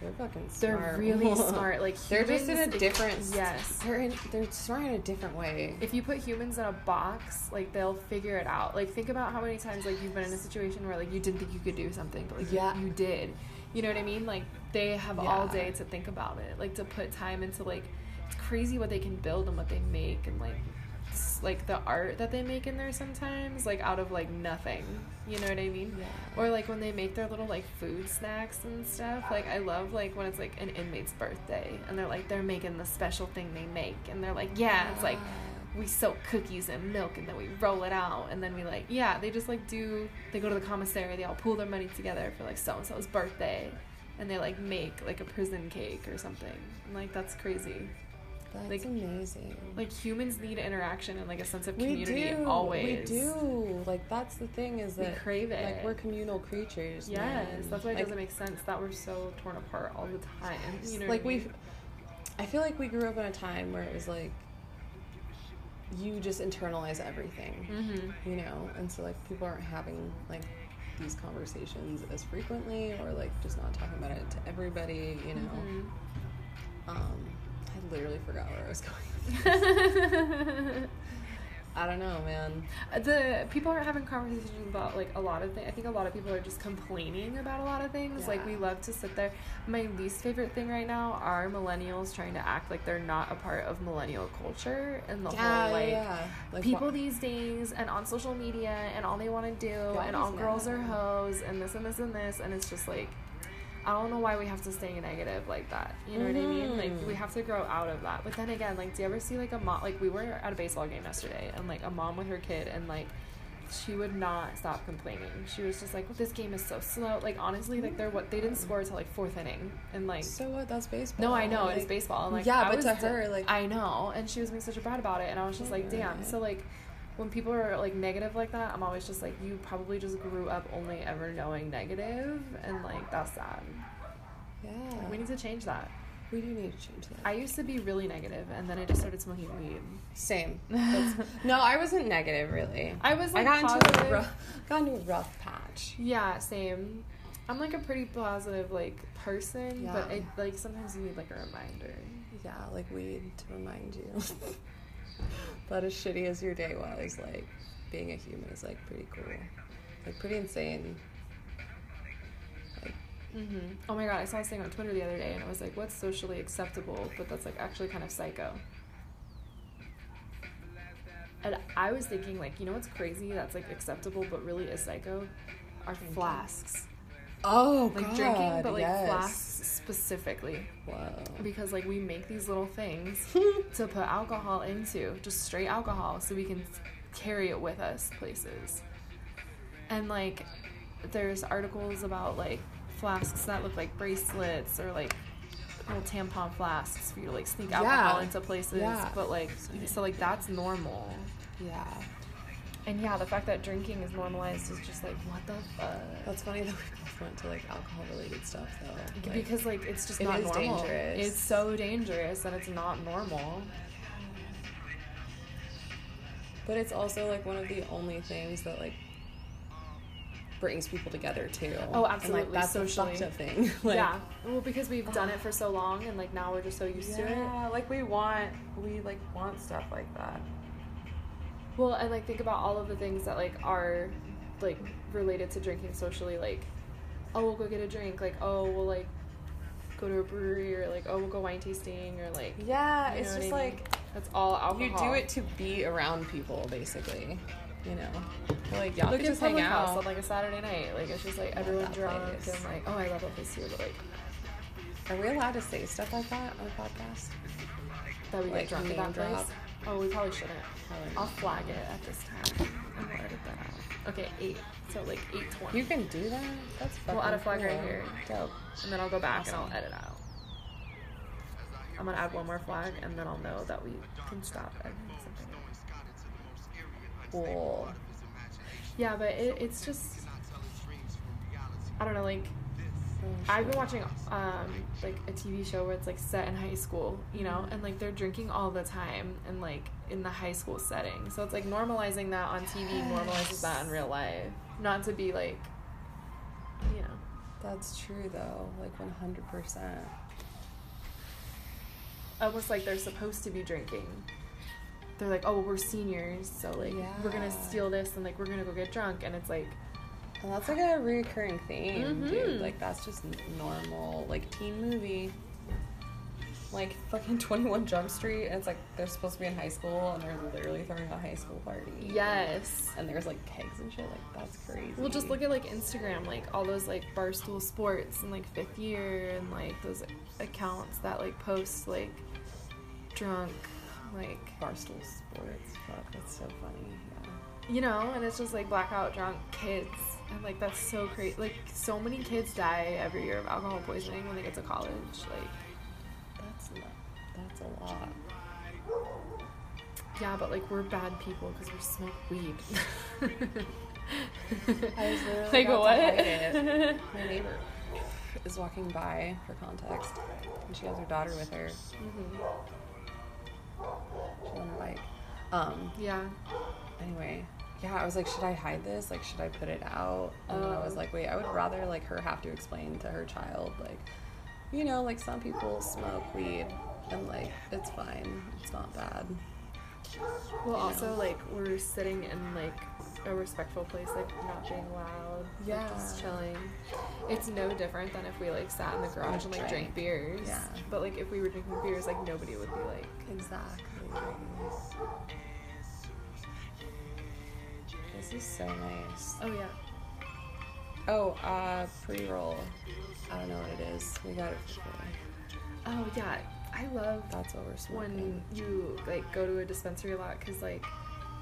They're fucking smart. they're really smart like They're just in a humans- different. yes They're in. They're smart in a different way. if you put humans in a box like they'll figure it out like think about how many times like you've been in a situation where like you didn't think you could do something but like Yeah. you, you did you know what i mean like they have all day to think about it like to put time into like it's crazy what they can build and what they make and like like the art that they make in there sometimes like out of like nothing you know what i mean? Yeah. or like when they make their little like food snacks and stuff like i love like when it's like an inmate's birthday and they're like they're making the special thing they make and they're like yeah it's like ah. we soak cookies in milk and then we roll it out and then we like yeah they just like do they go to the commissary they all pool their money together for like so and so's birthday and they like make like a prison cake or something. And like that's crazy That's like- amazing. like humans need interaction and like a sense of community we do. always We do. Like that's the thing is that We crave it. Like we're communal creatures. yes man. that's why it Like, doesn't make sense that we're so torn apart all the time you know like we. I feel like we grew up in a time where it was like you just internalize everything, mm-hmm. you know, and so like people aren't having like these conversations as frequently or like just not talking about it to everybody, you know. Mm-hmm. Um, literally forgot where I was going. I don't know, man. the people aren't having conversations about like a lot of things. I think a lot of people are just complaining about a lot of things. Like we love to sit there. My least favorite thing right now are millennials trying to act like they're not a part of millennial culture and the whole like Like, people wha- these days and on social media and all they want to do and all girls are hoes and this and this and this and it's just like I don't know why we have to stay negative like that. You know what I mean? Like Mhm. we have to grow out of that. But then again, like do you ever see like a mom like we were at a baseball game yesterday and like a mom with her kid and like she would not stop complaining. She was just like, well, "This game is so slow." Like honestly, like they're what they didn't score until like fourth inning, and like So what? That's baseball. no, I know it's baseball. And like, yeah, I but was to her, like- I know, and she was being such a brat about it, and I was just like, damn. So like, when people are like negative like that, I'm always just like, you probably just grew up only ever knowing negative, and like that's sad. Yeah. We need to change that. We do need to change that. I used to be really negative, and then I just started smoking weed. Same. That's- no, I wasn't negative really. I was like I got into a rough, got into a rough patch. Yeah, same. I'm like a pretty positive like person, but Yeah. it, like sometimes you need like a reminder. Yeah, like weed to remind you. but as shitty as your day was, like being a human is like pretty cool, like pretty insane. Like hmm Oh my god, I saw this thing on Twitter the other day, and it was like, "What's socially acceptable?" But that's like actually kind of psycho. And I was thinking, like, you know what's crazy? That's like acceptable, but really is psycho. Are flasks oh like drinking, but like flasks specifically Whoa. because like we make these little things to put alcohol into, just straight alcohol, so we can carry it with us places. And like, there's articles about like flasks that look like bracelets or like little tampon flasks for you to like sneak alcohol Yeah. into places. Yeah. But like, so like that's normal. Yeah. And yeah, the fact that drinking is normalized is just like, what the fuck? That's funny that we both went to like alcohol related stuff though. Like, because like it's just it not is normal. dangerous. It's so dangerous and it's not normal. But it's also like one of the only things that like brings people together too. Oh, And, absolutely, like that's socially. a fucked up thing. like, yeah. Well, because we've done it for so long and like now we're just so used to it. Yeah, like we want we like want stuff like that. Well, and like think about all of the things that like are like related to drinking socially, like oh we'll go get a drink, like oh we'll like go to a brewery or like oh we'll go wine tasting or like Yeah, it's just I mean? like that's all alcohol. you do it to be around people, basically. You know, like y'all Look could just hang Public House out. on like a Saturday night. Like it's just like everyone drunk place. and like oh I love that place too, but like Are we allowed to say stuff like that on a podcast? that we Like, get drunk at that place. Oh, we probably shouldn't. I'll flag it at this time. and we'll edit that out. Okay, eight. So like eight twenty. You can do that. That's fucking We'll add a flag right here. Dope. and then I'll go back and I'll edit out. I'm gonna add one more flag and then I'll know that we can stop editing something. Cool. Yeah, but it, it's just I don't know, like I've been watching um like a TV show where it's like set in high school, you know, and like they're drinking all the time and like in the high school setting. So it's like normalizing that on TV normalizes that in real life. Not to be like you know. That's true though, like one hundred percent. almost like they're supposed to be drinking. They're like, oh, well, we're seniors, so like we're gonna steal this and like we're gonna go get drunk, and it's like, And that's like a reoccurring theme, Mhm. dude. Like that's just normal, like teen movie. Like fucking Twenty One Jump Street, and it's like they're supposed to be in high school, and they're literally throwing a high school party. yes. And there's like kegs and shit. Like that's crazy. Well, just look at like Instagram, like all those like barstool sports and like fifth year and like those accounts that like post like drunk, like Barstool Sports. Fuck, that's so funny. Yeah. you know, and it's just like blackout drunk kids, and like that's so crazy. Like so many kids die every year of alcohol poisoning when they get to college. Like That's not, that's a lot. Yeah, but like we're bad people because we smoke weed. I was literally like what? My neighbor is walking by for context, and she has her daughter with her. She's on her bike. Um. yeah. Anyway, yeah, I was like, should I hide this? Like, should I put it out? And then I was Oh. like, wait, I would rather like her have to explain to her child, like, you know, like some people smoke weed, and like it's fine, it's not bad. Well, you also know? like we're sitting in like a respectful place, like not being loud, like, Yeah. just chilling. It's no different than if we like sat in the garage and like drank Drank. beers. Yeah. But like if we were drinking beers, like nobody would be like. Exactly. This is so nice. Oh yeah. Oh, uh, pre-roll. I don't know what it is. We got it for free. Oh yeah. I love That's what we're smoking. when you like go to a dispensary a lot because like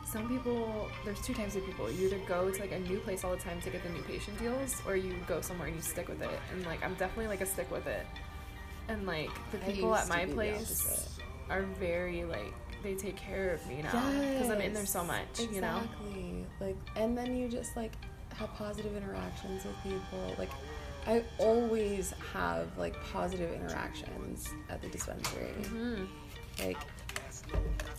some people there's two types of people you either go to like a new place all the time to get the new patient deals or you go somewhere and you stick with it and like i'm definitely like a stick with it and like the people at my place are very like they take care of me now because i'm in there so much exactly. you know? Like, and then you just like have positive interactions with people. Like, I always have like positive interactions at the dispensary. hmm Like,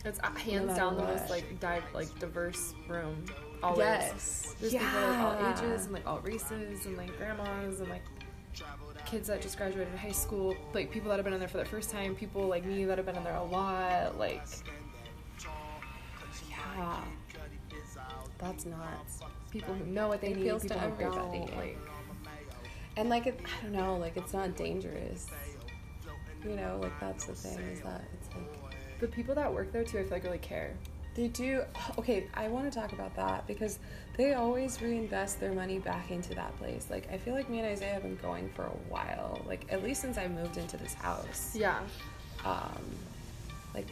it's uh, hands matter down the most like di- like diverse room always. Yes, There's people of all ages and like all races and like grandmas and like kids that just graduated high school, like people that have been in there for the first time, people like me that have been in there a lot, like yeah, that's nuts. people who know what they It need, appeals to people who everybody. don't, like And like, it, I don't know, like it's not dangerous. You know, like that's the thing is that it's like the people that work there too. I feel like really care. They do. Okay, I want to talk about that because they always reinvest their money back into that place. Like, I feel like me and Isaiah have been going for a while. Like, at least since I moved into this house. Yeah, Um, like,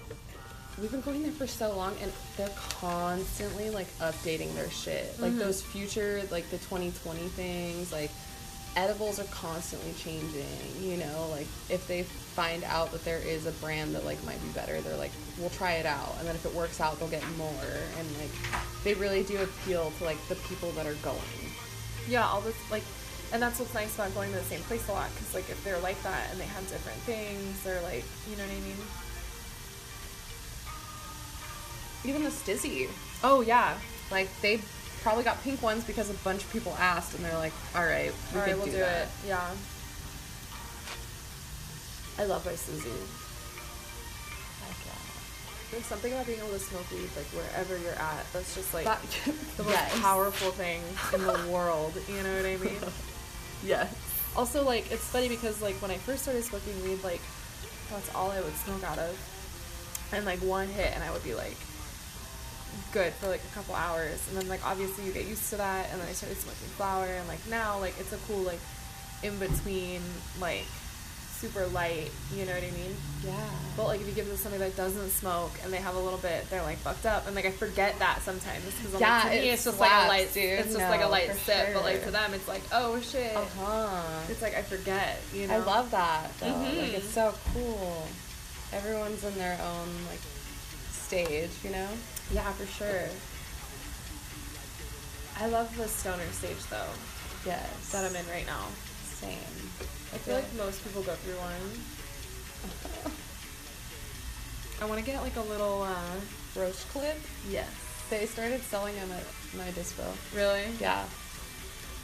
we've been going there for so long, and they're constantly like updating their shit. Like mm-hmm. those future, like the 2020 things, like edibles are constantly changing. You know, like if they find out that there is a brand that like might be better, they're like, we'll try it out, and then if it works out, they'll get more. And like, they really do appeal to like the people that are going. yeah. All this like, and that's what's nice about going to the same place a lot. Because like if they're like that and they have different things, they're like, you know what I mean? Even the Stizzy, Oh yeah. like they probably got pink ones because a bunch of people asked, and they're like, all right, we All could right, we'll do, do, that. it. Yeah. I love my Susie. Heck yeah. There's something about being able to smoke weed like wherever you're at. That's just like That- the most yes. powerful thing in the world. You know what I mean? Yes. Also, like it's funny because like when I first started smoking weed, like that's all I would smoke out of, and like one hit, and I would be like good for like a couple hours, and then like obviously you get used to that, and then I started smoking flower, and like now like it's a cool like in between like super light. You know what I mean? Yeah. But like if you give to somebody that doesn't smoke and they have a little bit, they're like fucked up, and like I forget that sometimes because I'm Yeah, like, to me it's just like a light, dude. it's just No, like a light sip, but like sure. to them it's like oh shit, Uh huh. it's like I forget, you know. I love that though. Mhm. Like it's so cool. Everyone's in their own like stage, you know. Yeah, for sure. I love the stoner stage though Yes. that I'm in right now. Same. I feel like most people go through one. I want to get like a little. uh roach clip. Yes. They started selling them at my dispo. Really? Yeah.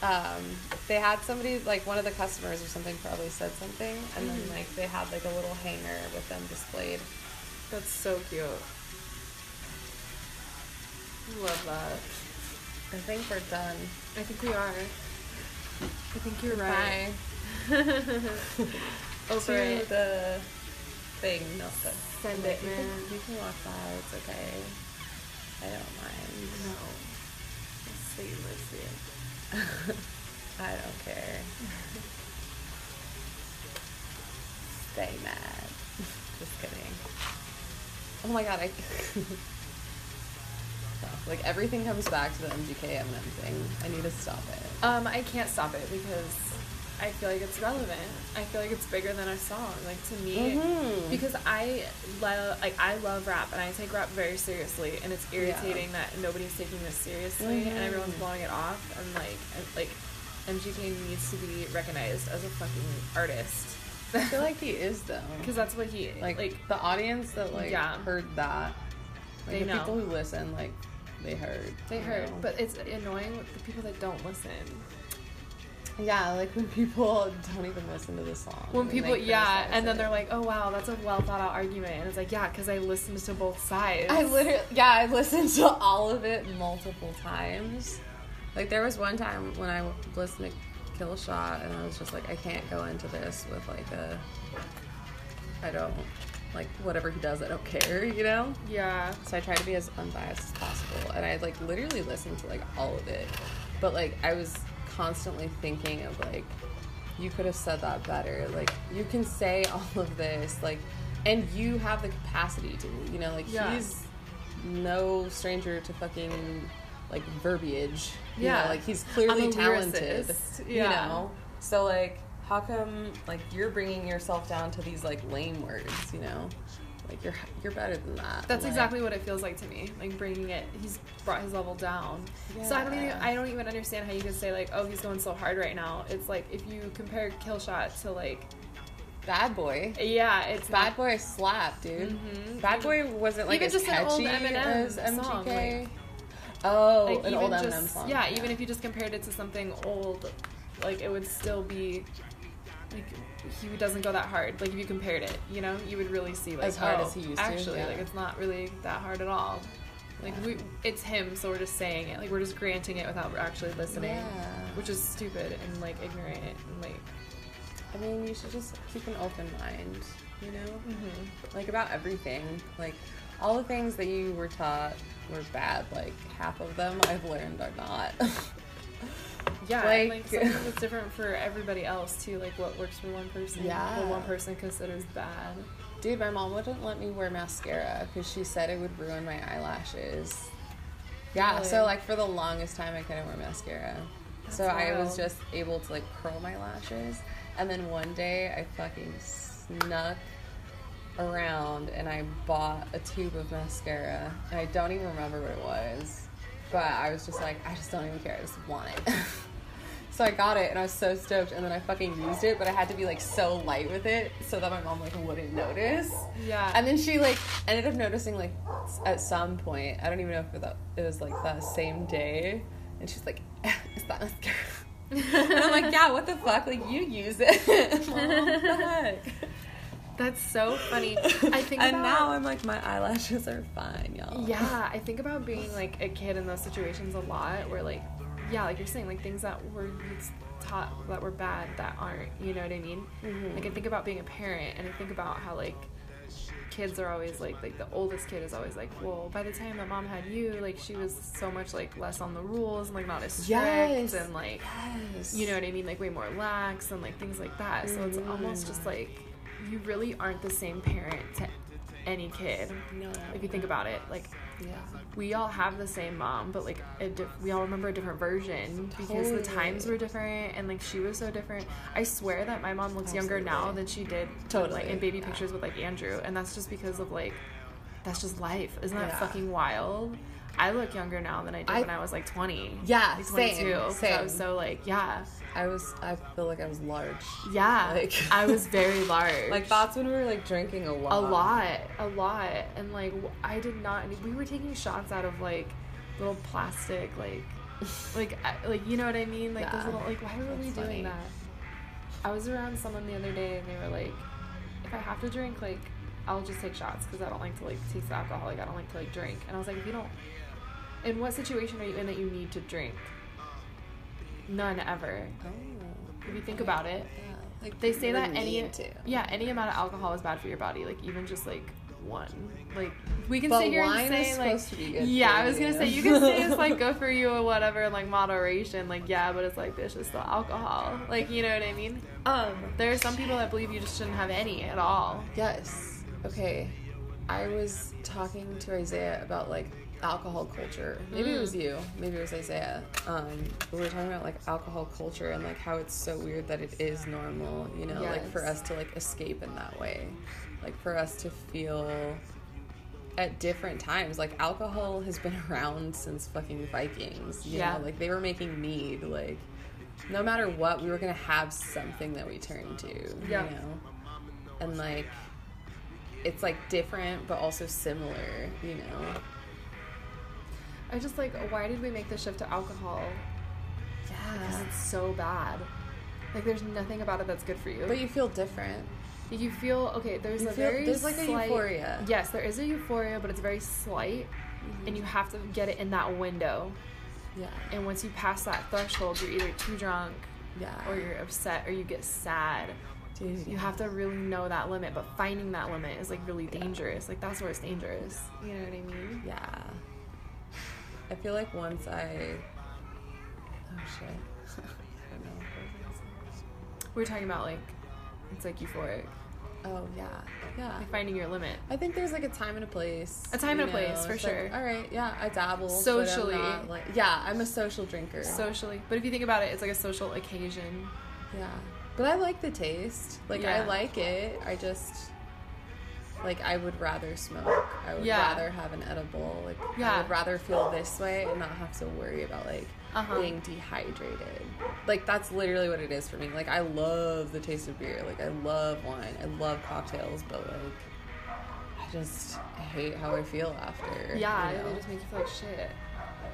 Um, they had somebody like one of the customers or something probably said something, and then like they had like a little hanger with them displayed. That's so cute. Love that. I think we're done. I think we are. I think you're right. Bye. Over to the thing. No, but Send it, you can- man. You can walk by. It's okay. I don't mind. No. Say you miss it. I don't care. Stay mad. Just kidding. Oh my god, I. like everything comes back to the MGK Eminem thing. I need to stop it. Um, I can't stop it because I feel like it's relevant. I feel like it's bigger than a song. Like to me, Mhm. because I love like I love rap and I take rap very seriously, and it's irritating that nobody's taking this seriously and Mhm. everyone's blowing it off. And like, and, like MGK needs to be recognized as a fucking artist I feel like he is though. because that's what he like, like. the audience that like Yeah. heard that, like They the know. people who listen, like they heard. They heard, know? but it's annoying with the people that don't listen. Yeah, like when people don't even listen to the song. when people yeah and then it. they're like oh wow that's a well thought out argument and it's like yeah because i listened to both sides I literally, yeah, I listened to all of it multiple times. Like there was one time when I listened to Killshot, and I was just like, I can't go into this with like a, I don't like whatever he does, I don't care, you know. yeah So I try to be as unbiased as possible, and I like literally listened to like all of it, but like I was constantly thinking of like, you could have said that better. Like you can say all of this, like, and you have the capacity to, you know, like Yeah. he's no stranger to fucking like verbiage. You Yeah. know, like he's clearly talented. lyricist. You Yeah. know, so like, how come like you're bringing yourself down to these like lame words? You know. Like you're you're better than that. that's Like, exactly what it feels like to me like bringing it he's brought his level down so i don't even i don't even understand how you could say like oh he's going so hard right now it's like if you compare killshot to like Bad Boy. yeah it's Bad not, Boy slap, dude. Mhm. Bad Boy wasn't like Even as just an old catchy Eminem as song, like- oh, like an old just Eminem song. yeah, even if you just compared it to something old like it would still be like he doesn't go that hard like if you compared it you know you would really see like As hard oh, as he used to, actually yeah. like it's not really that hard at all like Yeah. we it's him so we're just saying it like we're just granting it without actually listening Yeah. which is stupid and like ignorant and like I mean, you should just keep an open mind, you know? Mm-hmm. Like about everything. Like all the things that you were taught were bad. Like half of them I've learned are not. yeah like Like- something that's different for everybody else too like what works for one person Yeah. what one person considers bad Dude, my mom wouldn't let me wear mascara because she said it would ruin my eyelashes. Yeah, so like for the longest time, I couldn't wear mascara. so That's I was just able to like curl my lashes. And then one day, I fucking snuck around and I bought a tube of mascara. And I don't even remember what it was. But I was just like, I just don't even care. I just want it. So I got it and I was so stoked and then I fucking used it, but I had to be like so light with it so that my mom like wouldn't notice. yeah And then she like ended up noticing like at some point, I don't even know if it was like that same day, and she's like, "Is that mascara?" and I'm like, "Yeah, what the fuck? Like you use it? Mom, what the heck?" That's so funny. I think and about, now I'm like, my eyelashes are fine, y'all. Yeah, I think about being like a kid in those situations a lot where like yeah, like you're saying, like things that were taught that were bad that aren't, you know what I mean? Mhm. Like I think about being a parent and I think about how like kids are always like like the oldest kid is always like, Well, by the time that mom had you, like she was so much like less on the rules and like not as strict Yes. and like Yes. you know what I mean, like way more lax and like things like that. So it's almost just like you really aren't the same parent to any kid. No. If you think about it, like yeah. we all have the same mom, but like a diff- we all remember a different version because the times were different and like she was so different. I swear that my mom looks younger now than she did Totally. like in baby pictures with like Andrew, and that's just because of like that's just life. Isn't that Yeah. fucking wild? I look younger now than I did I- when I was like 20. Yeah, like same, 22. 'cause I same. was so like, yeah, I was. I feel like I was large. yeah. Like- I was very large. Like that's when we were like drinking a lot. a lot a lot and like I did not we were taking shots out of like little plastic like like like you know what i mean like those little like why were we That's doing that i was around someone the other day and they were like if i have to drink like i'll just take shots because i don't like to like taste alcohol like i don't like to like drink and i was like if you don't in what situation are you in that you need to drink none ever Oh. if you think about it Yeah. Like they say that any to. yeah any amount of alcohol is bad for your body like even just like one like we can But sit here and say like to be good yeah i was gonna say you can say it's like good for you or whatever like moderation like yeah but it's like there's just the alcohol like you know what i mean Um. there are some people that believe you just shouldn't have any at all Yes. Okay. I was talking to Isaiah about like alcohol culture. Maybe it Mm. was you. Maybe it was Isaiah. Um, we were talking about like alcohol culture and like how it's so weird that it is normal. You know, like for us to like escape in that way, like for us to feel at different times. Like alcohol has been around since fucking Vikings. You Yeah. know, like they were making mead. Like no matter what, we were gonna have something that we turned to. Yeah. You know, and like it's like different but also similar. You know. I just like why did we make the shift to alcohol Yeah. because it's so bad Like there's nothing about it that's good for you. But you feel different. you feel okay. There's You a feel- very there's like a euphoria. Yes, there is a euphoria, but it's very slight, mm-hmm. and you have to get it in that window. Yeah. And once you pass that threshold, you're either too drunk, Yeah. or you're upset, or you get sad. Dude, You have to really know that limit, but finding that limit is like really dangerous. Like that's where it's dangerous. You know what I mean? Yeah. I feel like once I. Oh shit. I don't know. what was I saying? We were talking about like it's like euphoric, Oh yeah, yeah. like finding your limit. I think there's like a time and a place. A time and a place, for It's like, sure. all right, yeah, I dabble I'm Socially. not, like, yeah, I'm a social drinker. Socially, but if you think about it, it's like a social occasion. yeah, but I like the taste. Like Yeah. I like it. I just like I would rather smoke. I would Yeah. rather have an edible. Like Yeah. I would rather feel this way and not have to worry about like Uh-huh. being dehydrated. Like that's literally what it is for me. Like I love the taste of beer. Like I love wine. I love cocktails, but like I just hate how I feel after. Yeah, you know? they just make you feel like shit.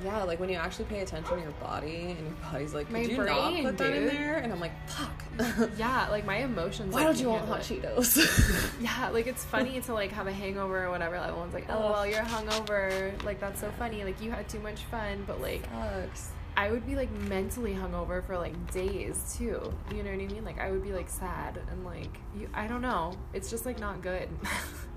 Yeah, like when you actually pay attention to your body and your body's like, My could you brain, not put that in there? And I'm like, fuck. Yeah, like my emotions. Why like, don't you want hot it. Cheetos? Yeah, like it's funny to like have a hangover or whatever. Like everyone's like, "Oh, well, you're hungover." Like that's so funny. Like you had too much fun, but like Sucks. I would be like mentally hungover for like days too. You know what I mean? Like I would be like sad and like you. I don't know. It's just like not good.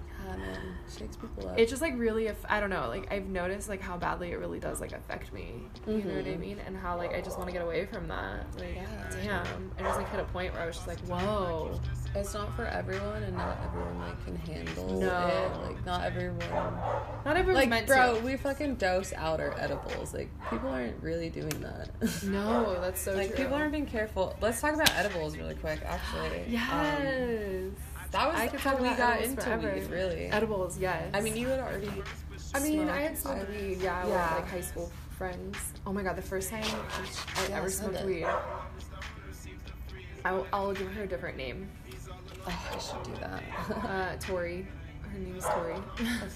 Shakes people up. it's just like really. if I don't know. Like I've noticed like how badly it really does like affect me. You know what I Mhm. mean? And how like I just want to get away from that. Like Yeah. damn. I just like hit a point where I was just like, whoa. It's not for everyone, and not everyone like can handle No. it. Like not everyone. Not everyone. Like, meant bro, to. we fucking dose out our edibles. Like people aren't really doing that. No, that's so like true. people aren't being careful. Let's talk about edibles really quick. Actually, Um, Yes. That was I could how talk we got edibles into forever. weed. Really. Edibles, yes. I mean, you had already. I mean, I had smoked weed, yeah, Yeah. with like high school friends. Oh my god, the first time I Yeah, ever said smoked it. weed. I'll, I'll give her a different name. Oh, I should do that. Uh, Tori. Her name is Tori.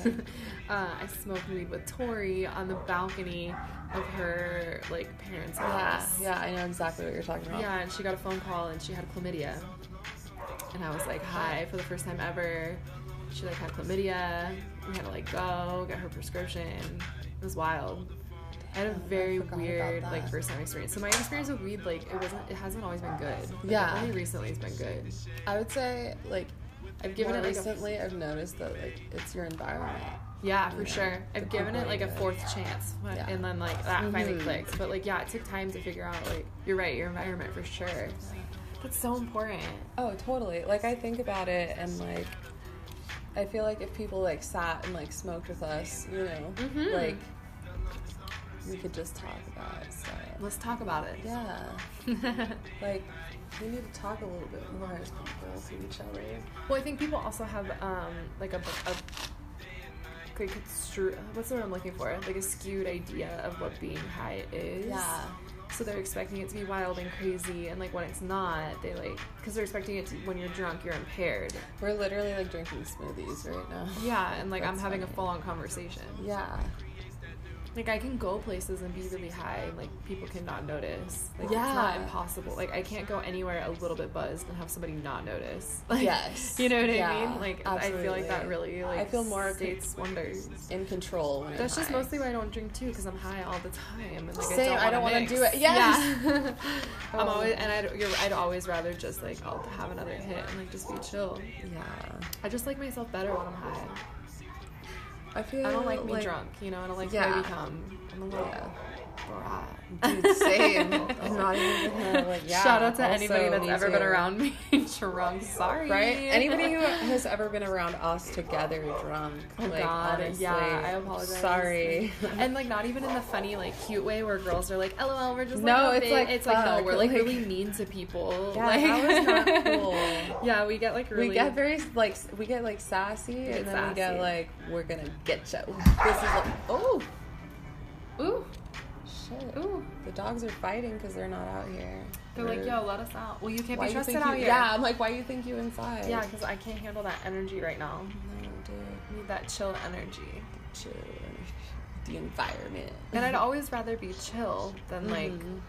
Okay. uh, I smoked weed with Tori on the balcony of her like parents' yeah, house. yeah, I know exactly what you're talking about. Yeah, and she got a phone call and she had chlamydia. And I was like, hi, for the first time ever. She like had chlamydia. We had to like go, get her prescription. It was wild. I had a very weird like first time experience. So my experience with weed, like it wasn't it hasn't always been good. Like, Yeah. Only recently it's been good. I would say like I've given it like recently. I've noticed that like it's your environment. Yeah, for Yeah, sure. I've given it like a fourth chance, when- Yeah. and then like that finally Mhm. clicked. But like, yeah, it took time to figure out. Like, you're right, your environment for sure. That's so important. Oh, totally. Like I think about it and like I feel like if people like sat and like smoked with us, you know, Mhm. like we could just talk about stuff. Let's talk about it. Yeah. Like we need to talk a little bit more as people to each other. well, I think people also have um like a, a like constru- what's the word I'm looking for? Like a skewed idea of what being high is. Yeah. So they're expecting it to be wild and crazy, and like when it's not, they like because they're expecting it to when you're drunk, you're impaired. We're literally like drinking smoothies right now. Yeah, and like I'm That's having a full on conversation. Yeah. Like I can go places and be really high, and like people cannot notice. Like it's Yeah. not impossible. Like I can't go anywhere a little bit buzzed and have somebody not notice. Like, Yes. you know what Yeah, I mean? Like I feel like that really like I feel more states wonders. In control when That's I'm just high. mostly why I don't drink too, because I'm high all the time. And like Same, I don't don't wanna do it. Yes. Yeah. I'm Oh. always and I'd, you're, I'd always rather just like I'll have another hit and like just be chill. Yeah. I just like myself better when I'm high. I feel I don't like me drunk, you know. I don't like who I become. I'm a little Yeah. brat. Dude, same. I'm not even gonna like yeah. Shout out to also, anybody that's ever been around me drunk. Sorry. Right? Anybody who has ever been around us together drunk. Oh like, God, honestly, yeah, I apologize. Sorry. and like not even in the funny, like cute way where girls are like, "LOL, we're just No, like, it's like, it's like no, we're like, like- really mean to people. Yeah, like, that was not cool. yeah, we get like really. we get very like we get like sassy get and then we get like we're gonna get you. This is like oh ooh, shit. ooh. The dogs are fighting because they're not out here. They're like, yo, let us out. Well, you can't why be trusted out you, here. Yeah, I'm like, why you think you inside? Yeah, because I can't handle that energy right now. No, dude. I need that chill energy. Chill. The environment. And I'd always rather be chill than like Mhm.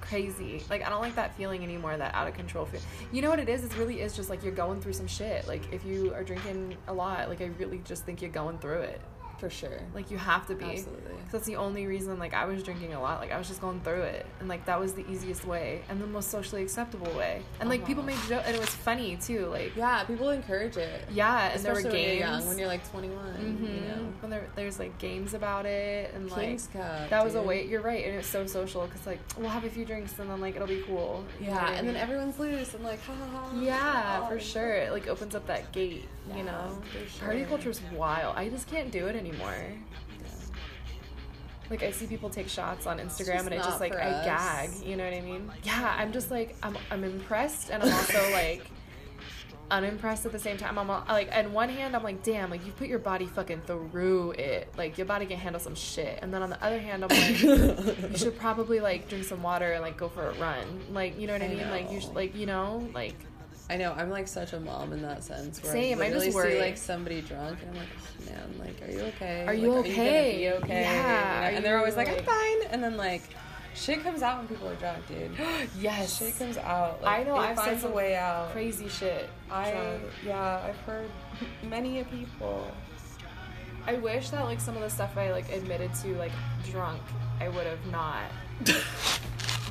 crazy. Like I don't like that feeling anymore. That out of control feel. You know what it is? It really is just like you're going through some shit. Like if you are drinking a lot, like I really just think you're going through it. For sure. Like you have to be. Absolutely. that's the only reason. Like I was drinking a lot. Like I was just going through it, and like that was the easiest way and the most socially acceptable way. And like people Uh-huh. made jokes, and it was funny too. Like Yeah, people encourage it. yeah, and there were Especially when games you're young, when you're like 21. hmm You know, When there, there's like games about it, and like King's Cup. that was a dude. way. You're right, and it's so social because like we'll have a few drinks and then like it'll be cool. Yeah, and then everyone's loose and like, ha ha ha. Yeah, oh, for sure. It like opens up that gate, you know. for Party sure. culture's wild. I just can't do it anymore. Like I see people take shots on Instagram and I just like I us. gag, you know what I mean? Yeah, I'm just like I'm I'm impressed and I'm also like unimpressed at the same time. I'm all- like on one hand I'm like damn, like you put your body fucking through it. Like your body can handle some shit. And then on the other hand I'm like you should probably like drink some water and like go for a run. Like, you know what I, I mean? Like you should like, you know, like I know. I'm like such a mom in that sense. Where Same, I I just worry. see like somebody drunk, and I'm like, oh man, like, are you okay? Are you Like, okay? Are you gonna be okay? Yeah, You know? are and they're always like, I'm fine. And then like, shit comes out when people are drunk, dude. yes. shit comes out. Like, I know, It I've said finds a some way out. crazy shit. I drunk. yeah, I've heard many a people. I wish that like some of the stuff I like admitted to like drunk, I would have not.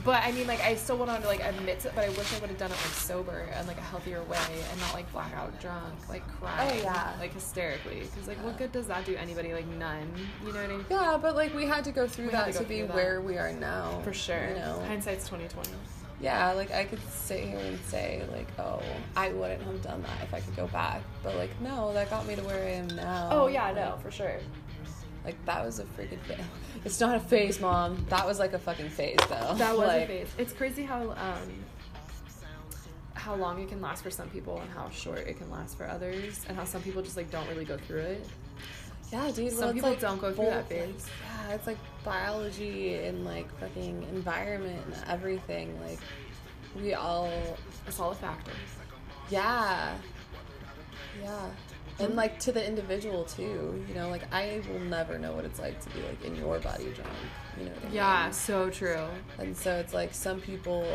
but I mean, like I still want to like admit to, but I wish I would have done it like sober and like a healthier way and not like blackout drunk, like crying, Oh, yeah. like hysterically. Because like, what good does that do anybody? Like none. You know what I mean? Yeah, but like we had to go through We that to to, be that. where we are now. For sure. You know. Hindsight's twenty twenty. Yeah, like I could sit here and say like, oh, I wouldn't have done that if I could go back. But like, no, that got me to where I am now. Oh yeah, Like, no, for sure. Like that was a freaking phase. It's not a phase, mom. That was like a fucking phase, though. That was like, a phase. It's crazy how um how long it can last for some people and how short it can last for others, and how some people just like don't really go through it. Yeah, dude. Some well, people like, don't go through that both, like, phase. yeah, it's like biology and like fucking environment and everything. Like we all, It's all a factor. yeah, yeah. And like to the individual too, you know, like I will never know what it's like to be like in your body drunk, you know I mean? Yeah, so true. And so it's like some people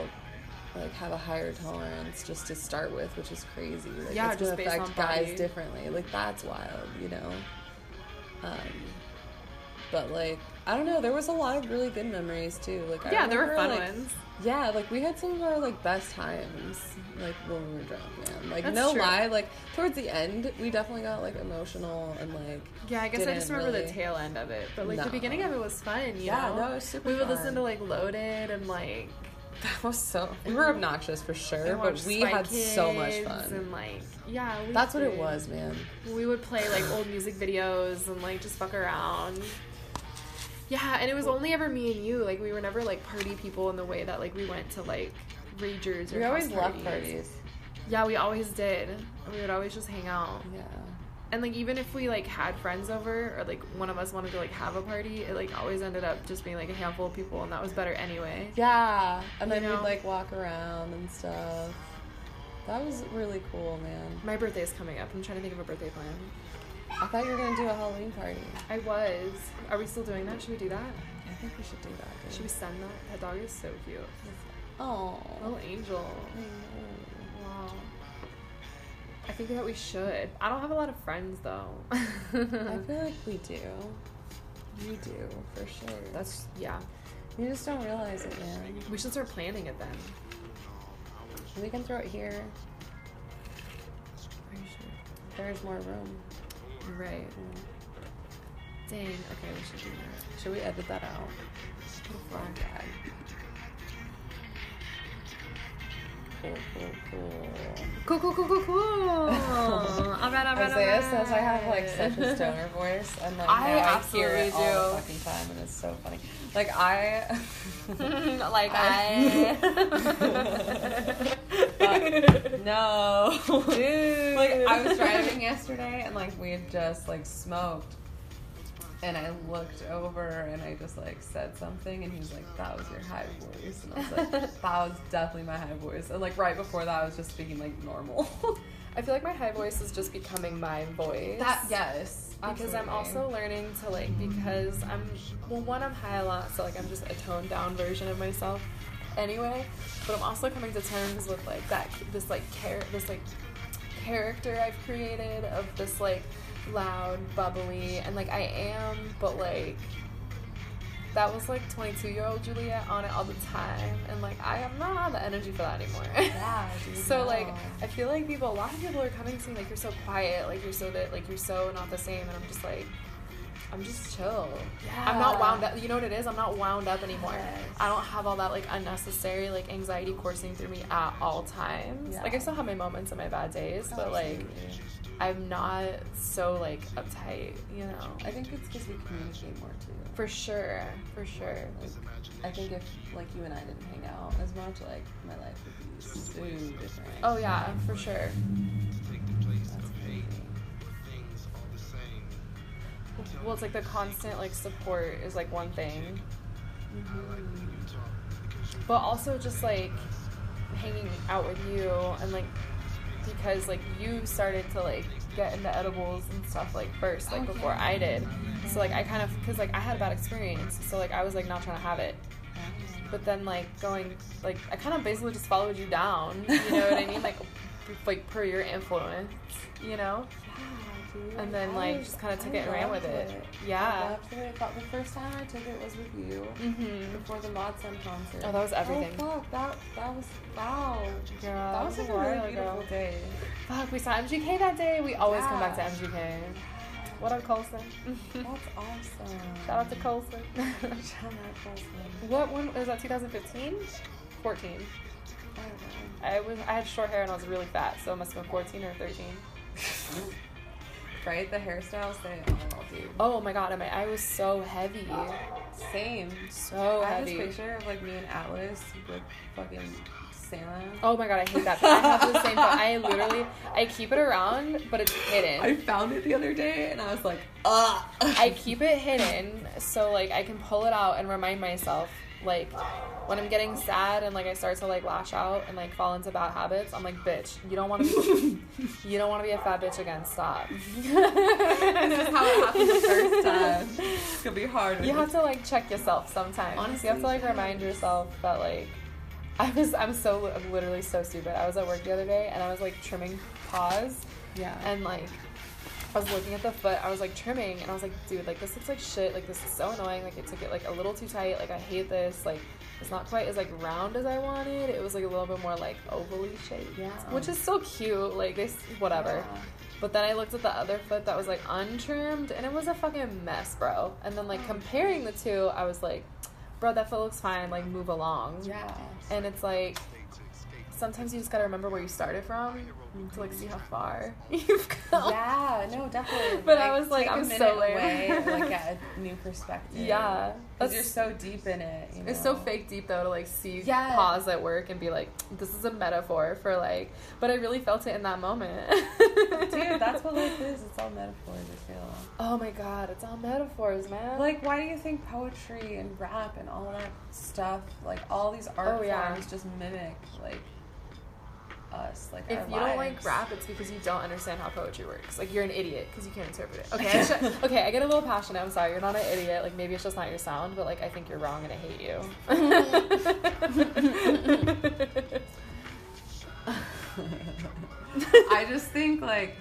like have a higher tolerance just to start with, which is crazy. Like, Yeah, it's just gonna affect guys body. differently. Like that's wild, you know. Um, but like I don't know, there was a lot of really good memories too. Like I Yeah, there were fun like, ones. Yeah, like we had some of our like best times, like when we were drunk, man. Like That's no true. lie, like towards the end, we definitely got like emotional and like Yeah, I guess I just remember the tail end of it, but like the beginning of it was fun. Yeah, know? no, was super We would fun. listen to like Loaded and like that was so. We were obnoxious for sure, but we had so much fun. and like yeah, we That's what it was, man. We would play like old music videos and like just fuck around. Yeah, and it was only ever me and you. Like we were never like party people in the way that like we went to like ragers or We always house left parties. Yeah, we always did. We would always just hang out. Yeah. And like even if we like had friends over or like one of us wanted to like have a party, it like always ended up just being like a handful of people and that was better anyway. Yeah. And You then know? we'd like walk around and stuff. That was really cool, man. My birthday is coming up. I'm trying to think of a birthday plan. I thought you were gonna do a Halloween party. I was. Are we still doing that? Should we do that? I think we should do that. dude. Should we send that? That dog is so cute. Oh. Little angel. Wow. I think that we should. I don't have a lot of friends though. I feel like we do. You do, for sure. That's yeah. You just don't realize it, man. We should start planning it then. We can throw it here. Are you sure? There's more room. Right. Dang. Okay, we should do that. Should we edit that out? Fuck. Okay. Cool, cool, cool. Cool, cool, cool, cool, cool. all right, all right, Isaiah all says I have like such a stoner voice, and like I now I hear it all the fucking time, and it's so funny. Like I, like I- no, Dude. like I was driving yesterday, and like we had just like smoked, and I looked over, and I just like said something, and he was like, "That was your high voice," and I was like, "That was definitely my high voice," and like right before that, I was just speaking like normal. I feel like my high voice is just becoming my voice. that yes, because I'm also learning to like because I'm well one I'm high a lot so like I'm just a toned down version of myself anyway. But I'm also coming to terms with like that this like char- this like character I've created of this like loud, bubbly, and like I am, but like that was like 22 year old Juliet on it all the time, and like I am not have the energy for that anymore. Yeah, dude, so like. I feel like people, a lot of people are coming to me like you're so quiet, like you're so that, like you're so not the same, and I'm just like. I'm just chill. Yeah. I'm not wound up. You know what it is? I'm not wound up anymore. Yes. I don't have all that like unnecessary like anxiety coursing through me at all times. Yeah. Like I still have my moments and my bad days, but like. I'm not so like uptight, you know. I think it's because we communicate more too. For sure, for sure. Like, I think if like you and I didn't hang out as much, like my life would be so different. Oh yeah, for sure. Well, it's like the constant like support is like one thing, mm-hmm. but also just like hanging out with you and like because like you started to like get into edibles and stuff like first like Oh, before. I did. So like I kind of because like I had a bad experience, so like I was like not trying to have it. But then like going like I kind of basically just followed you down. You know what I mean? Like like per your influence, you know. Yeah. And then like just kind of took I it and ran with loved it. I Yeah. loved it. I thought the first time I took it was with you Mhm. before the Mod Sun concert. Oh, that was everything. Oh fuck, that that was wow. Girl, that was like a really beautiful day. Fuck, we saw MGK that day. We always come back to MGK. What up, Colson? That's awesome. Shout out to Colson. Shout out Colson. what one was that? 2015? 14. I don't know. I was I had short hair and I was really fat, so it must have been 14 or 13. Right? The hairstyles say it all, dude. Oh my god, and my eye was so heavy. Same. So I have this picture of like me and Atlas with fucking Santa. Oh my god, I hate that. I have the same. But I literally, I keep it around, but it's hidden. I found it the other day and I was like, ah. I keep it hidden so like I can pull it out and remind myself like when I'm getting sad and like I start to like lash out and like fall into bad habits, I'm like, bitch, you don't want to be, you don't want to be a fat bitch again. Stop. this is how it happened the first time. It's gonna be hard. You have to like check yourself sometimes. Honestly, you have to like yeah. remind yourself that like I was I'm so I'm literally so stupid. I was at work the other day and I was like trimming paws Yeah. and like I was looking at the foot, I was like trimming and I was like, dude, like this looks like shit, like this is so annoying, like it took it like a little too tight, like I hate this, like it's not quite as like round as I wanted. It was like a little bit more like ovally shaped. Yeah. Which is so cute, like this whatever. Yeah. But then I looked at the other foot that was like untrimmed and it was a fucking mess, bro. And then like oh. comparing the two, I was like, bro, that foot looks fine, like move along. Yeah. And it's like sometimes you just gotta remember where you started from to like see how far you've come. Yeah, no, definitely. But I was like, I'm so away like a new perspective. Yeah. because you're so deep in it. You know? It's so fake deep though to like see Yeah. pause at work and be like, this is a metaphor for like, but I really felt it in that moment. Dude, that's what life is. It's all metaphors. I feel. Oh my god, it's all metaphors, man. Like, why do you think poetry and rap and all that stuff, like all these art Oh, yeah. forms, just mimic like us, like if our you don't like rap, it's because you don't understand how poetry works. Like you're an idiot because you can't interpret it. Okay, I should- okay, I get a little passionate. I'm sorry, you're not an idiot. Like maybe it's just not your sound, but like I think you're wrong and I hate you. I just think like,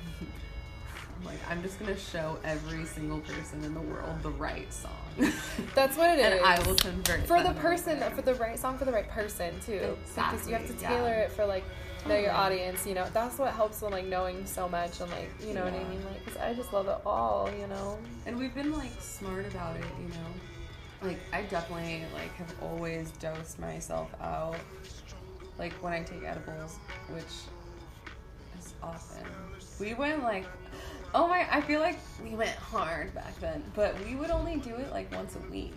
I'm like I'm just gonna show every single person in the world the right song, That's what it is. and I will convert for the person over. for the right song for the right person too because you have to tailor yeah. it for like know your mm-hmm. audience you know that's what helps with like knowing so much and like you know what i mean like because i just love it all you know And we've been like smart about it, you know. Like I definitely like have always dosed myself out. Like when I take edibles, which is often. We went like oh my I feel like we went hard back then. But we would only do it like once a week.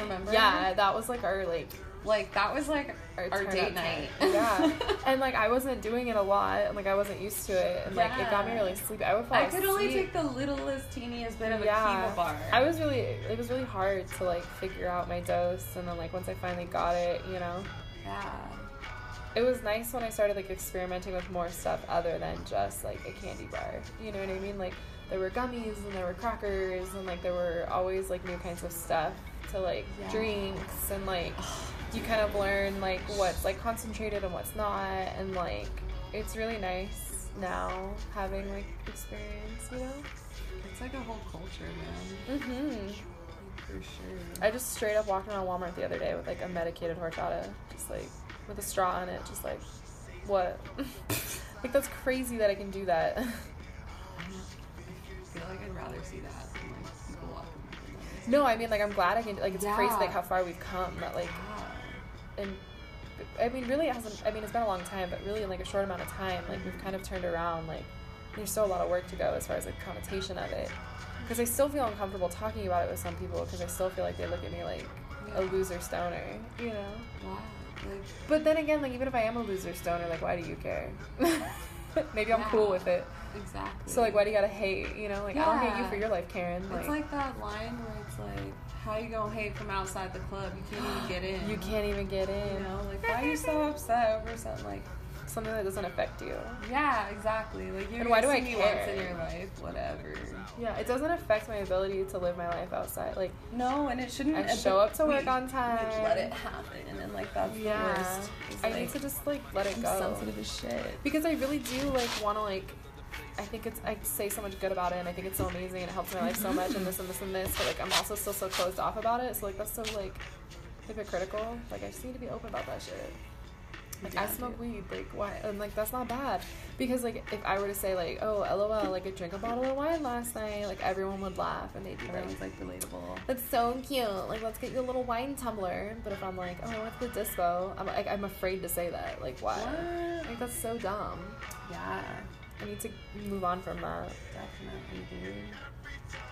Remember? yeah that was like our like Like that was like our, our, date up night. yeah and like i wasn't doing it a lot and like i wasn't used to it and like it got me really sleepy i would fall asleep. I could only take the littlest, teeniest bit of a yeah Kiva bar. i was really it was really hard to like figure out my dose and then like once i finally got it you know yeah. it was nice when I started like experimenting with more stuff other than just like a candy bar. You know what I mean? Like there were gummies and there were crackers and like there were always like new kinds of stuff to like Yeah. drinks and like you kind of learn like what's like concentrated and what's not, and like it's really nice now having like experience, you know. It's like a whole culture, man. Mm-hmm. For sure. I just straight up walked around Walmart the other day with like a medicated horchata, just like with a straw in it, just like what? like that's crazy that I can do that. I feel like I'd rather see that no, I mean like I'm glad I can. Like it's crazy like how far we've come. That like Yeah. and I mean, really it hasn't. I mean, it's been a long time, but really in like a short amount of time, like we've kind of turned around. Like there's still a lot of work to go as far as like connotation of it. Because I still feel uncomfortable talking about it with some people because I still feel like they look at me like a loser stoner, you know. Wow. Like, But then again, like even if I am a loser stoner, like why do you care? Maybe I'm cool with it. exactly. So like, why do you gotta hate? You know, like I don't hate you for your life, Karen. Like, It's like that line where it's like, how you gonna hate from outside the club? You can't even get in. you can't even get You in. know, like why are you so upset over something like? Something that doesn't affect you. Yeah, exactly. Like you're And why do I me care? once in your life, whatever. Yeah, it doesn't affect my ability to live my life outside. Like No, and it shouldn't. I show up to work we- on time. we Let it happen, and like that's yeah, the worst. It's I like, need to just like let it I'm go. sensitive as shit. because I really do like want to like. I think it's I say so much good about it, and I think it's so amazing, and it helps my life so much, and this and this and this. But like I'm also still so closed off about it, so like that's so like hypocritical. Like I just need to be open about that shit. Like I smoke dude. weed, like why? And like that's not bad, because like if I were to say like, oh, lol, like I drank a bottle of wine last night, like everyone would laugh and they'd be like, Everyone's like relatable. that's so cute. Like, let's get you a little wine tumbler. But if I'm like, oh, I went to the dispo, I'm like, I'm afraid to say that. Like, why? What? Like, that's so dumb. Yeah, I need to move on from that. definitely.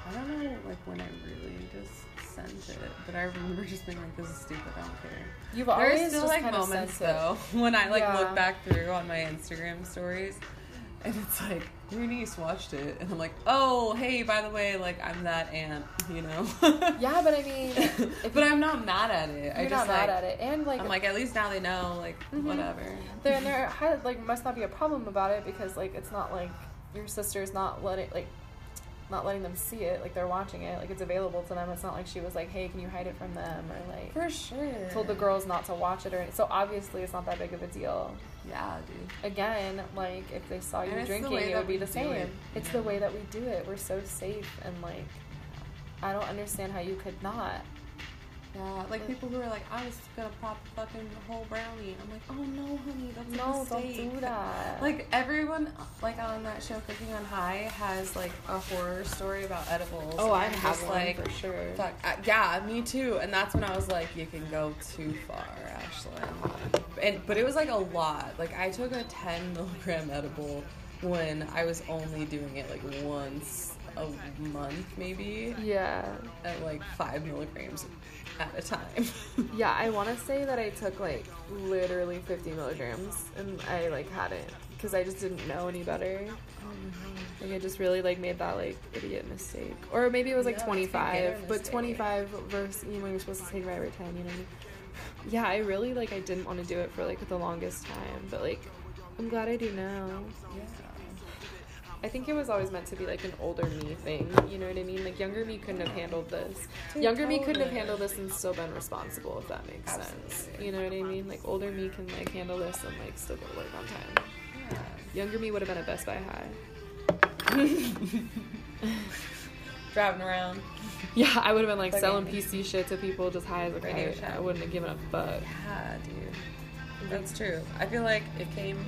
I don't know, like when I really just sent it, but I remember just being like, "This is stupid. I don't care." You've always There's still just like moments though when I like Yeah. look back through on my Instagram stories, and it's like your niece watched it, and I'm like, "Oh, hey, by the way, like I'm that aunt," you know? Yeah, but I mean, but I'm not mad at it. I you're just not mad like, at it, and like, I'm like, at least now they know, like Mhm. whatever. there there like must not be a problem about it because like it's not like your sister's not letting like not letting them see it like they're watching it like it's available to them it's not like she was like hey can you hide it from them or like For sure. told the girls not to watch it or so obviously it's not that big of a deal Yeah, dude. again like if they saw you And drinking it would be the same it. it's Yeah. the way that we do it we're so safe and like i don't understand how you could not Yeah, like people who are like, I was gonna pop a fucking whole brownie. I'm like, oh no, honey, that's a no don't do that Like everyone, like on that show Cooking on High, has like a horror story about edibles. oh i have just, one like, for sure Fuck, yeah, me too. And that's when I was like, you can go too far, Ashlyn. And but it was like a lot. Like I took a 10 milligram edible when I was only doing it like once a month, maybe, yeah at like five milligrams at a time. Yeah, I want to say that I took like literally 50 milligrams and I like hadn't because I just didn't know any better. Oh, like I just really like made that like idiot mistake, or maybe it was like Yeah, it's a beginner 25, but 25 versus you know you're supposed to take right over 10, you know. What I mean? Yeah, I really like I didn't want to do it for like the longest time, but like I'm glad I do now. yeah. I think it was always meant to be like an older me thing. You know what I mean? Like younger me couldn't have handled this. Dude, younger me couldn't have handled this and still been responsible, if that makes sense. You know what I mean? Like older me can like handle this and like still go to work on time. Yeah. Younger me would have been at Best Buy High. Driving around. Yeah, I would have been like Fucking- selling PC shit to people just high as a kite. I wouldn't have given a fuck. Yeah, dude. That's true. I feel like it came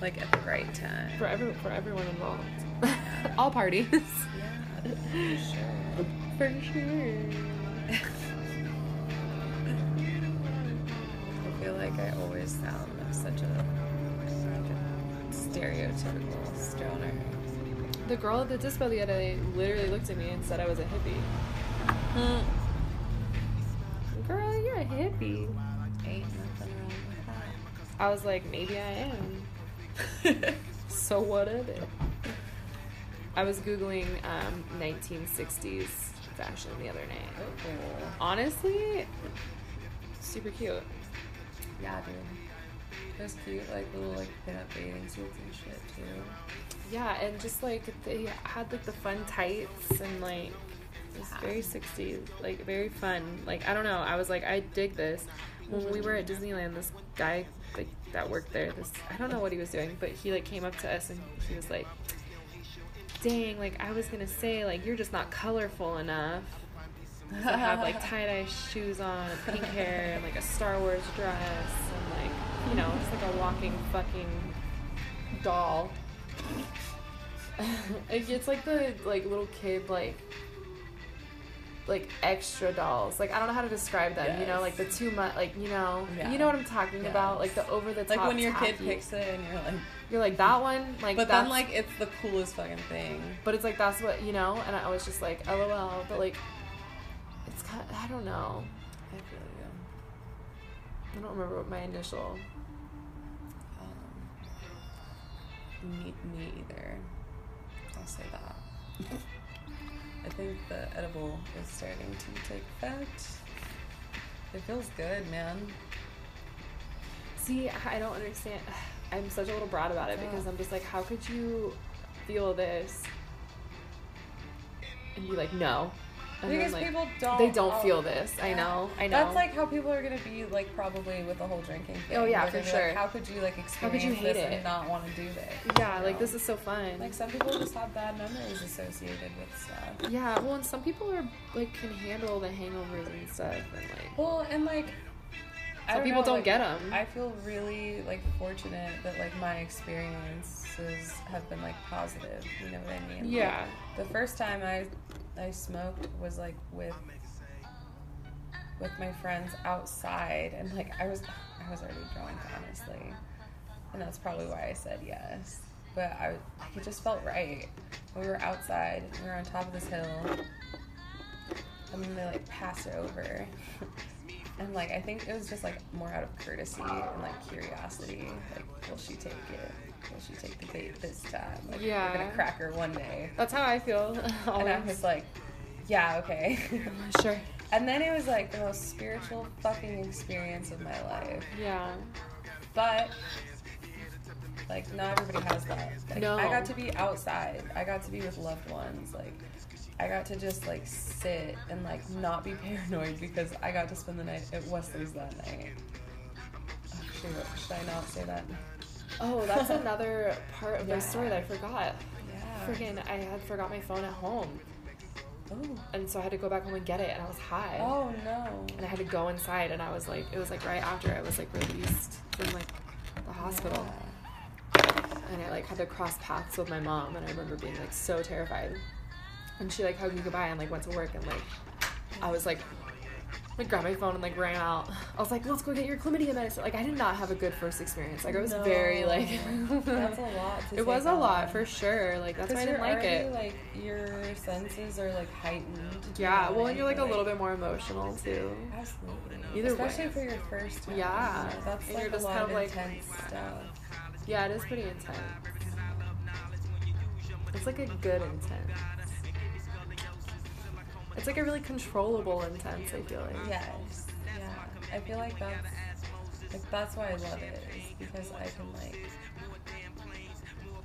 like at the right time. For every for everyone involved. All parties. Yeah, for sure. For sure. I feel like I always sound like such a, like a stereotypical stoner. The girl at the dispo the other day literally looked at me and said I was a hippie. Huh. Girl, you're a hippie. Ain't nothing wrong with I was like, maybe I am. So what of it? I was googling um, 1960s fashion the other night. oh, Honestly, super cute. yeah, dude. Those cute, like little like pin-up bathing suits and shit too. Yeah, and just like they had like the fun tights and like It was very 60s, like very fun. Like I don't know, I was like I dig this. When we were at Disneyland, this guy like that worked there, this I don't know what he was doing, but he like came up to us and he was like, "Dang, like I was gonna say like you're just not colorful enough." I have like tie dye shoes on, and pink hair, and like a Star Wars dress, and like you know, it's like a walking fucking doll. It's like the like little kid like like extra dolls. Like I don't know how to describe them. You know, like the too much. Like you know, Yeah. you know what I'm talking Yes. about. Like the over the top. Like when your kid picks it and you're like, you're like that one. Like but then like it's the coolest fucking thing. but it's like that's what you know. And I was just like, lol. But like, it's kind. I don't know. I feel you. I don't remember what my initial. Um, me, me either. I'll say that. I think the edible is starting to take effect. It feels good, man. See, I don't understand. I'm such a little brat about it because I'm just like, how could you feel this and be like, no? And then, because like, people don't. they don't feel this. I know. I know. That's like how people are gonna be like probably with the whole drinking thing. Oh, yeah, They're for gonna like, sure. how could you like experience you this it? and not want to do this? yeah, you like know? this is so fun. like some people just have bad memories associated with stuff. yeah, well, and some people are like can handle the hangovers and stuff, and like Well, and like some people know, don't like, them. I feel really like fortunate that like my experiences have been like positive. You know what I mean? Like, yeah, the first time I I smoked was like with with my friends outside, and like I was I was already drunk, honestly, and that's probably why I said yes. But I like it just felt right. We were outside. We were on top of this hill, and then they like passed it over. And like I think it was just like more out of courtesy and like curiosity. Like, will she take it? Will she take the bait this time? Like, Yeah. we're gonna crack her one day. that's how I feel. And I always. was like, yeah, okay. sure. and then it was like the most spiritual fucking experience of my life. Yeah, But like not everybody has that. Like No. I got to be outside. I got to be with loved ones. Like I got to just like sit and like not be paranoid because I got to spend the night at Wesley's that night. Oh, shoot, should I not say that? Oh, that's another part of Yeah. my story that I forgot. Yeah. Freaking, I had forgot my phone at home, Oh. and so I had to go back home and get it, and I was high. Oh no. And I had to go inside, and I was like, it was like right after I was like released from like the hospital, and I like had to cross paths with my mom, and I remember being like so terrified. And she like hugged me goodbye and like went to work, and like I was like. Like grabbed my phone and like ran out. I was like, "Let's go get your chlamydia medicine." Like I did not have a good first experience. Like I was very like. That's a lot. To It was take a lot for sure. Like that's why I didn't you're like already, it. Like your senses are like heightened. Yeah, well, and you're like a little bit more emotional too. Absolutely. Either Especially way. for your first time. Yeah. That's And like you're a lot kind of of, like- intense stuff. Yeah, it is pretty intense. It's like a good intense. It's like a really controllable intense. I feel like. Yes. Yeah. I feel like that's like that's why I love it is because I can like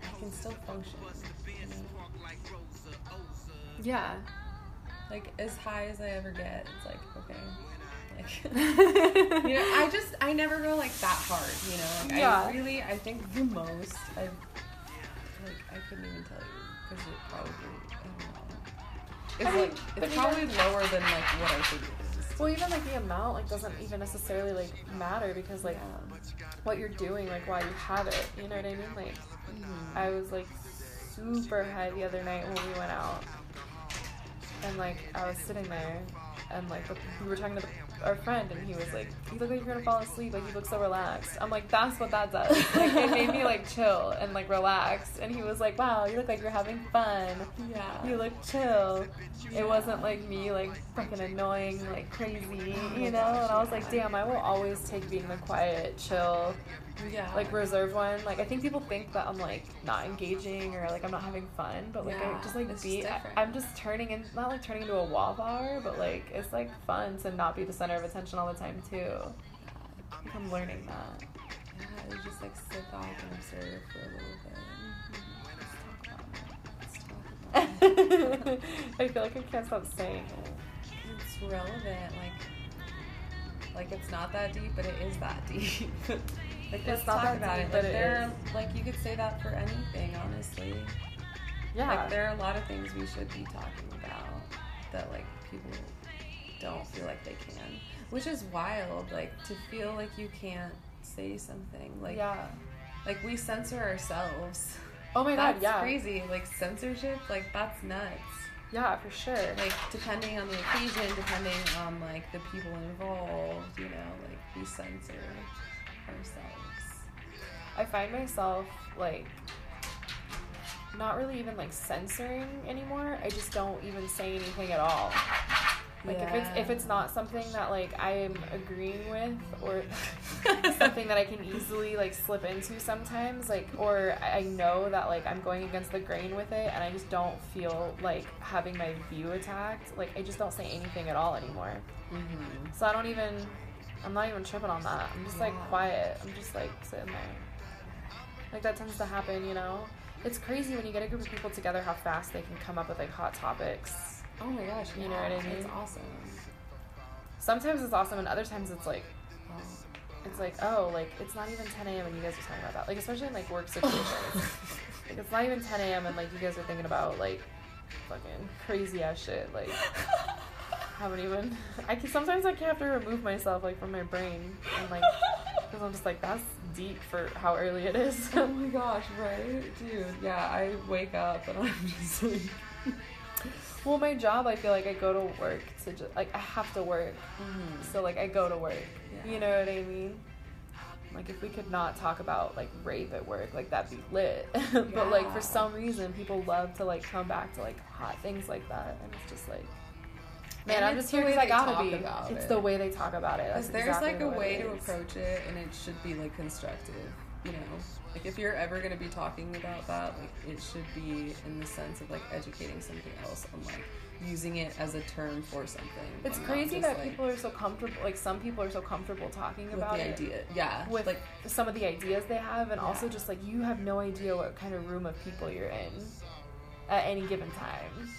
I can still function. You know? Yeah. Like as high as I ever get, it's like okay. Like you know, I just I never go like that hard, you know. Like Yeah. I really I think the most I like I couldn't even tell you because it probably I don't know. It's I mean, like it's even- probably lower than like what I think it is. Well, even like the amount like doesn't even necessarily like matter because like what you're doing like while you have it. You know what I mean? Like mm-hmm. I was like super high the other night when we went out, and like I was sitting there, and like we were talking to the, our friend, and he was like, "You look like you're gonna fall asleep. Like you look so relaxed." I'm like, "That's what that does. Like it made me like chill and like relaxed." And he was like, "Wow, you look like you're having fun. Yeah. You look chill." It wasn't like me like fucking annoying like crazy, you know. And I was like, "Damn, I will always take being the quiet, chill." Yeah. like reserved one. Like I think people think that I'm like not engaging or like I'm not having fun, but like Yeah, I just like be. I, I'm just turning in, not like turning into a wallflower, but like it's like fun to not be the center of attention all the time too. I think I'm learning that. Yeah, you just like sit back and observe for a little bit. Mm-hmm. Let's talk about it. Let's talk about I feel like I can't stop saying it. It's relevant. Like, like it's not that deep, but it is that deep. like, let's talk about it. but there, like you could say that for anything, honestly. Yeah. Like, there are a lot of things we should be talking about that like people don't feel like they can, which is wild. Like to feel like you can't say something. Like, yeah. like we censor ourselves. Oh my that's god, yeah. crazy. Like censorship, like that's nuts. Yeah, for sure. Like depending on the occasion, depending on like the people involved, you know, like we censor ourselves. I find myself like not really even like censoring anymore. I just don't even say anything at all. Like if it's if it's not something that like I am agreeing with or something that I can easily like slip into sometimes, like or I I know that like I'm going against the grain with it and I just don't feel like having my view attacked, like I just don't say anything at all anymore. Mm-hmm. So I don't even I'm not even tripping on that. I'm just like quiet. I'm just like sitting there. Like that tends to happen, you know? It's crazy when you get a group of people together how fast they can come up with like hot topics. Oh my gosh, You know what I mean? It's awesome. Sometimes it's awesome and other times it's like oh. it's like, oh, like it's not even 10 a.m. and you guys are talking about that. Like especially in like work situations. like it's not even 10 a.m. and like you guys are thinking about like fucking crazy ass shit. Like haven't even. I can sometimes like have to remove myself like from my brain and like because I'm just like that's deep for how early it is. Oh my gosh, right? Dude, yeah, I wake up and I'm just like well, my job, I feel like I go to work to just like I have to work, mm-hmm. so like I go to work. Yeah. You know what I mean? Like if we could not talk about like rape at work, like that'd be lit. but like for some reason, people love to like come back to like hot things like that, and it's just like. Man, And I'm just the here way because I gotta be. about It's it. the way they talk about it. That's Because there's exactly like a way to approach it, and it should be like constructive. You know, like if you're ever gonna be talking about that, like it should be in the sense of like educating something else on like using it as a term for something. It's crazy that like, people are so comfortable. Like some people are so comfortable talking with about the it. idea. Yeah, with like some of the ideas they have and also just like you have no idea what kind of room of people you're in at any given time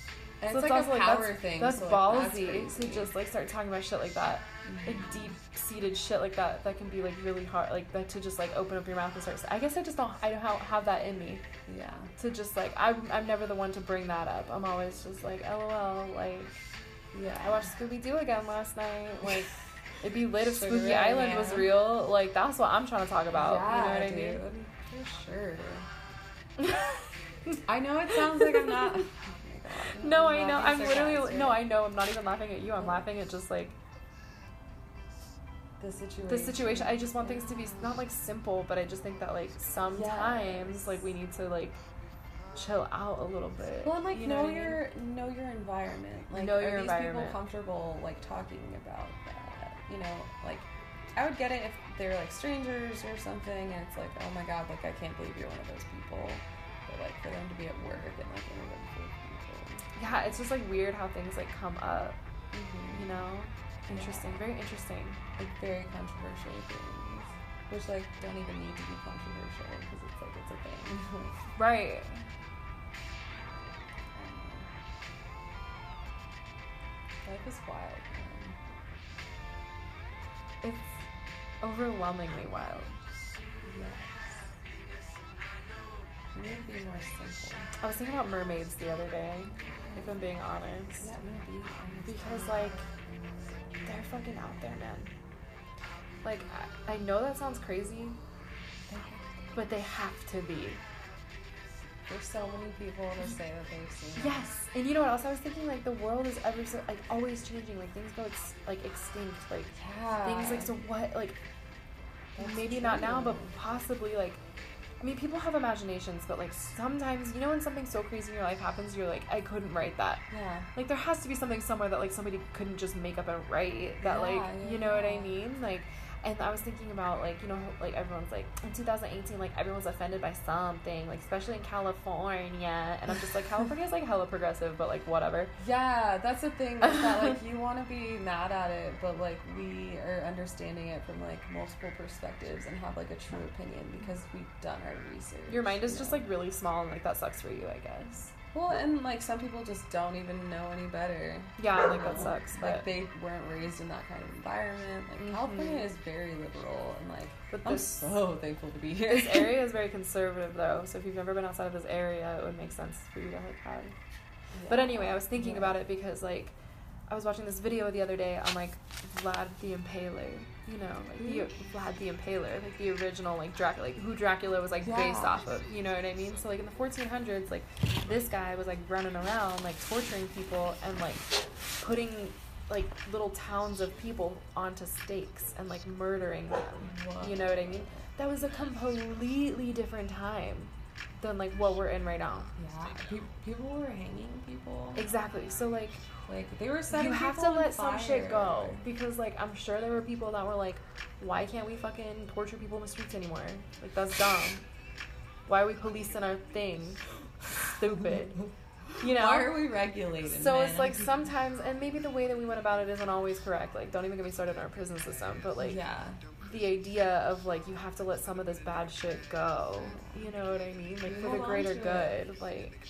and So it's, like a also, power that's, thing. that's so, like, ballsy that's to just like start talking about shit like that. Like mm-hmm. deep seated shit like that that can be like really hard like that to just like open up your mouth and start i guess i just don't i don't have, that in me. Yeah. to just like I'm, I'm never the one to bring that up. I'm always just like lol like Yeah, i watched scooby-doo again last night. Like it'd be lit if spooky island was real. Like that's what i'm trying to talk about. Yeah, you know what i mean? For sure. I know it sounds like I'm not. No, I know. I'm literally no. I know. I'm not even laughing at you. I'm laughing at just like the situation. the situation. I just want things to be not like simple, but I just think that like sometimes Yes. like we need to like chill out a little bit. Well, and like You know, what I mean? your know your environment. Like, Know are your these environment. people comfortable like talking about that? You know, like I would get it if they're like strangers or something, and it's like, oh my god, like I can't believe you're one of those people. But like for them to be at work and like in a room full of people. Yeah, it's just like weird how things like come up. Mhm. You know, interesting. Very interesting. Like very controversial things, which like don't even need to be controversial because it's like it's a thing. Right. Life is wild. Man. It's overwhelmingly wild. Yes. To be more simple. I was thinking about mermaids the other day. If I'm being honest. Yeah, because like they're fucking out there man like I, I know that sounds crazy but they have to be There's so many people that say that they've seen. it. yes and you know what else i was thinking like the world is ever so like always changing like things go ex- like extinct like Yeah. things like so what like That's maybe not now but possibly like I mean, people have imaginations, but like sometimes, you know, when something so crazy in your life happens, you're like, I couldn't write that. Yeah. Like there has to be something somewhere that like somebody couldn't just make up and write that Yeah, like yeah, you know what I mean? Like and I was thinking about like, you know, like everyone's like in 2018 like everyone's offended by something, like especially in California. And I'm just like California's like hella progressive, but like whatever. Yeah, that's the thing. Is that like you want to be mad at it, but like we are understanding it from like multiple perspectives and have like a true opinion because we've done our research. Your mind is you just like really small and like that sucks for you, I guess. Well, and like some people just don't even know any better. Yeah, like, that sucks, Like but- they weren't raised in that kind of environment. Like Mhm. California is very liberal, and like But I'm this- so thankful to be here. this area is very conservative though, so if you've never been outside of this area, it would make sense for you to like have. But anyway, I was thinking Yeah. about it because like I was watching this video the other day on like Vlad the Impaler, you know, like the mm-hmm. Vlad the Impaler, like the original like Dracula, like who Dracula was like based off of, you know what I mean? So like in the 1400s, like this guy was like running around like torturing people and like putting like little towns of people onto stakes and like murdering them. You know what I mean? That was a completely different time than like what we're in right now. Yeah, pe- people were hanging people. Exactly. So like Like they were setting. you have to let some shit go because like I'm sure there were people that were like, why can't we fucking torture people in the streets anymore? Like that's dumb. Why are we policing our thing? Stupid. You know. Why are we regulated? so man? it's like sometimes, and maybe the way that we went about it isn't always correct. Like, don't even get me started on our prison system. But like, yeah, the idea of like you have to let some of this bad shit go. You know what I mean? Like for the greater good. Like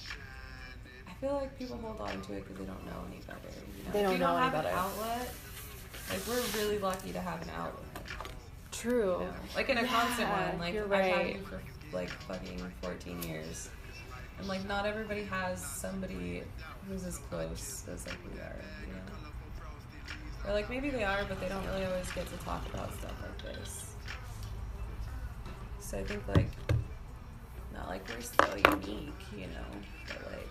feel like people hold on to it because they don't know any better. You know? They if don't you know don't any have better. an outlet, like we're really lucky to have an outlet. true. You know? Like in a constant one, like you're I've had right. you for like fucking fourteen years, and like not everybody has somebody who's as close as like we are. You know, or like maybe they are, but they don't really always get to talk about stuff like this. So I think like not like we're so unique, you know, but like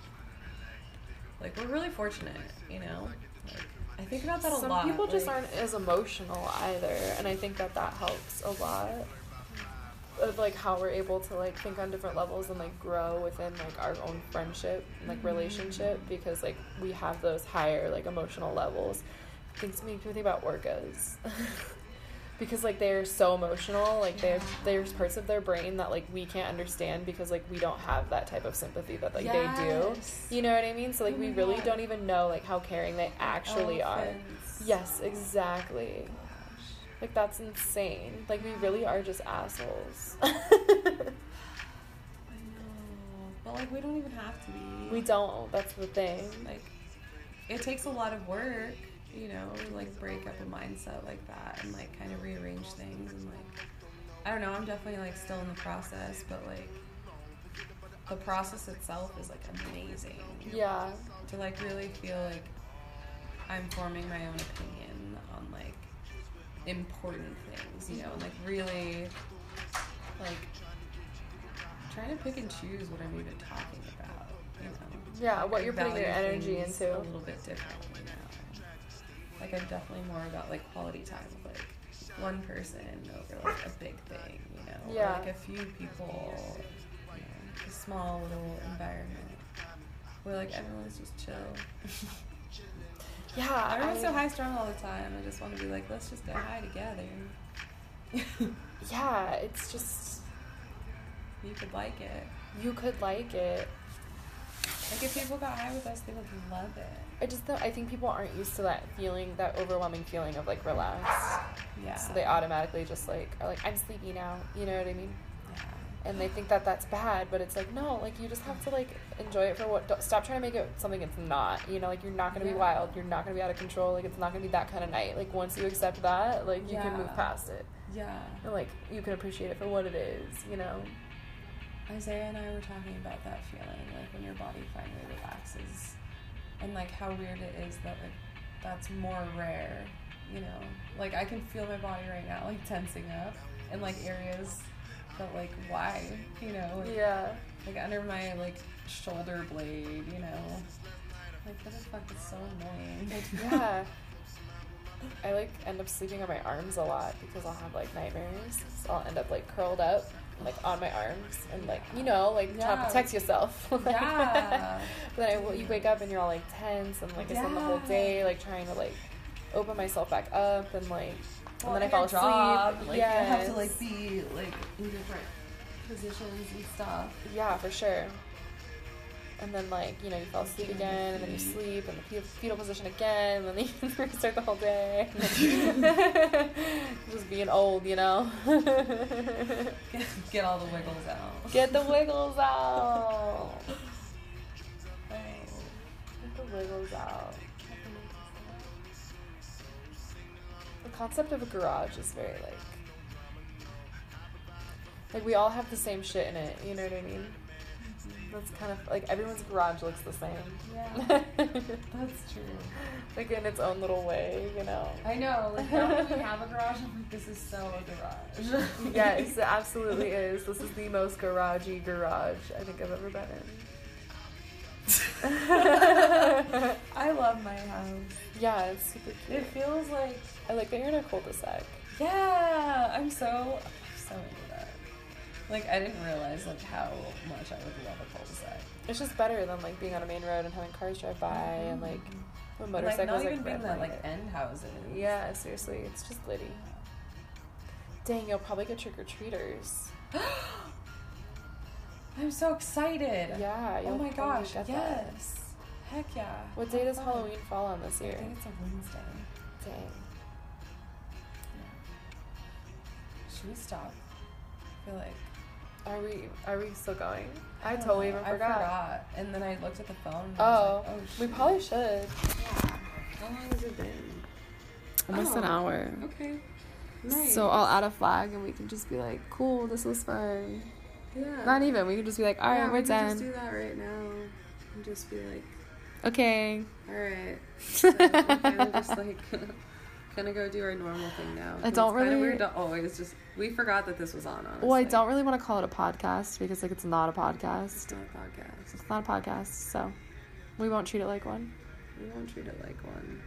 like we're really fortunate, you know. Like I think about that a Some lot. people just like- aren't as emotional either, and I think that that helps a lot. Of like how we're able to like think on different levels and like grow within like our own friendship and like mm-hmm. relationship because like we have those higher like emotional levels. Things make me think about orcas. because like they're so emotional, like they have, there's parts of their brain that like we can't understand because like we don't have that type of sympathy that like they do. You know what I mean? So like Oh we really God. don't even know like how caring they actually are. Yes, exactly. Like that's insane. Like we really are just assholes. I know, but like we don't even have to be. we don't. That's the thing. like. It takes a lot of work, you know, like break up a mindset like that and like kind of rearrange things and like. I don't know. I'm definitely like still in the process, but like. The process itself is like amazing. Yeah. to like really feel like I'm forming my own opinion on like important things, you know, and like really like trying to pick and choose what I'm even talking about, you know. Yeah, what you're putting your energy into. a little bit differently now. Like I'm definitely more about like quality time with like one person over like a big thing, you know. or, like a few people, you know, a small little environment where like everyone's just chill. Yeah. Everyone's so high strung all the time. I just want to be like, let's just get high together. Yeah, it's just you could like it. you could like it. Like if people got high with us, they would love it. I just I think people aren't used to that feeling, that overwhelming feeling of like relaxed. Yeah. So they automatically just like are like I'm sleepy now. You know what I mean? Yeah. and they think that that's bad but it's like no like you just have to like enjoy it for what don't, stop trying to make it something it's not you know like you're not going to Yeah. be wild you're not going to be out of control like it's not going to be that kind of night like once you accept that like you can move past it Yeah. and like you can appreciate it for what it is you know Isaiah and I were talking about that feeling, like when your body finally and like how weird it is that like that's more rare. You know, like I can feel my body right now, like tensing up in like areas that like why, you know, like, yeah like under my like shoulder blade, you know. Like what the fuck is so annoying. yeah i like end up sleeping on my arms a lot because i'll have like nightmares so i'll end up like curled up like on my arms and like you know like trying to protect yourself Like- Yeah. but then I, you wake up and you're all like tense and like I spend the whole day like trying to like open myself back up and like Well, and then I fall asleep. job, Like you have to like be like in different positions and stuff. yeah, for sure. And then like you know you fall asleep again and then you sleep in the fetal position again and then you restart the whole day. Just being old, you know. Get, get all the wiggles out. Get the wiggles out. The wiggles out. The concept of a garage is very like like we all have the same shit in it, you know what I mean? That's kind of like everyone's garage looks the same. Yeah. That's true. like in its own little way, you know. I know. Like now that we have a garage, I'm like, this is so a garage. yes, it absolutely is. This is the most garagey garage I think I've ever been in. I love my house. yeah, it's super cute. It feels like I like that you're in a cul-de-sac. yeah. I'm so I'm so into. Like I didn't realize like how much I would love a cul-de-sac. It's just better than like being on a main road and having cars drive by and mm-hmm. like when Like motorcycles not even like being that like end houses. Yeah, seriously, it's just litty. Dang, you'll probably get trick or treaters. I'm so excited. Yeah. Oh my gosh. get that. Yes. Heck yeah. What day does. Halloween fall on this year? I think it's a Wednesday. Dang. Should we stop? I feel like Are we are we still going? I, don't totally know. even forgot. I forgot. And then I looked at the phone. And Oh, I was oh, like, oh we probably should. Yeah. How long has it been? Almost an Oh, hour. Okay. Nice. So I'll add a flag and we can just be like, cool, this was fun. Yeah. Not even. We can just be like, all right, yeah, we're we can just do that right now. And just be like, Okay. all right. So we're kind of just like gonna go do our normal thing now. I don't It's really- weird to always just. We forgot that this was on. Honestly. Well, I don't really want to call it a podcast because like it's not a podcast. It's not a podcast. It's not a podcast, so we won't treat it like one. We won't treat it like one.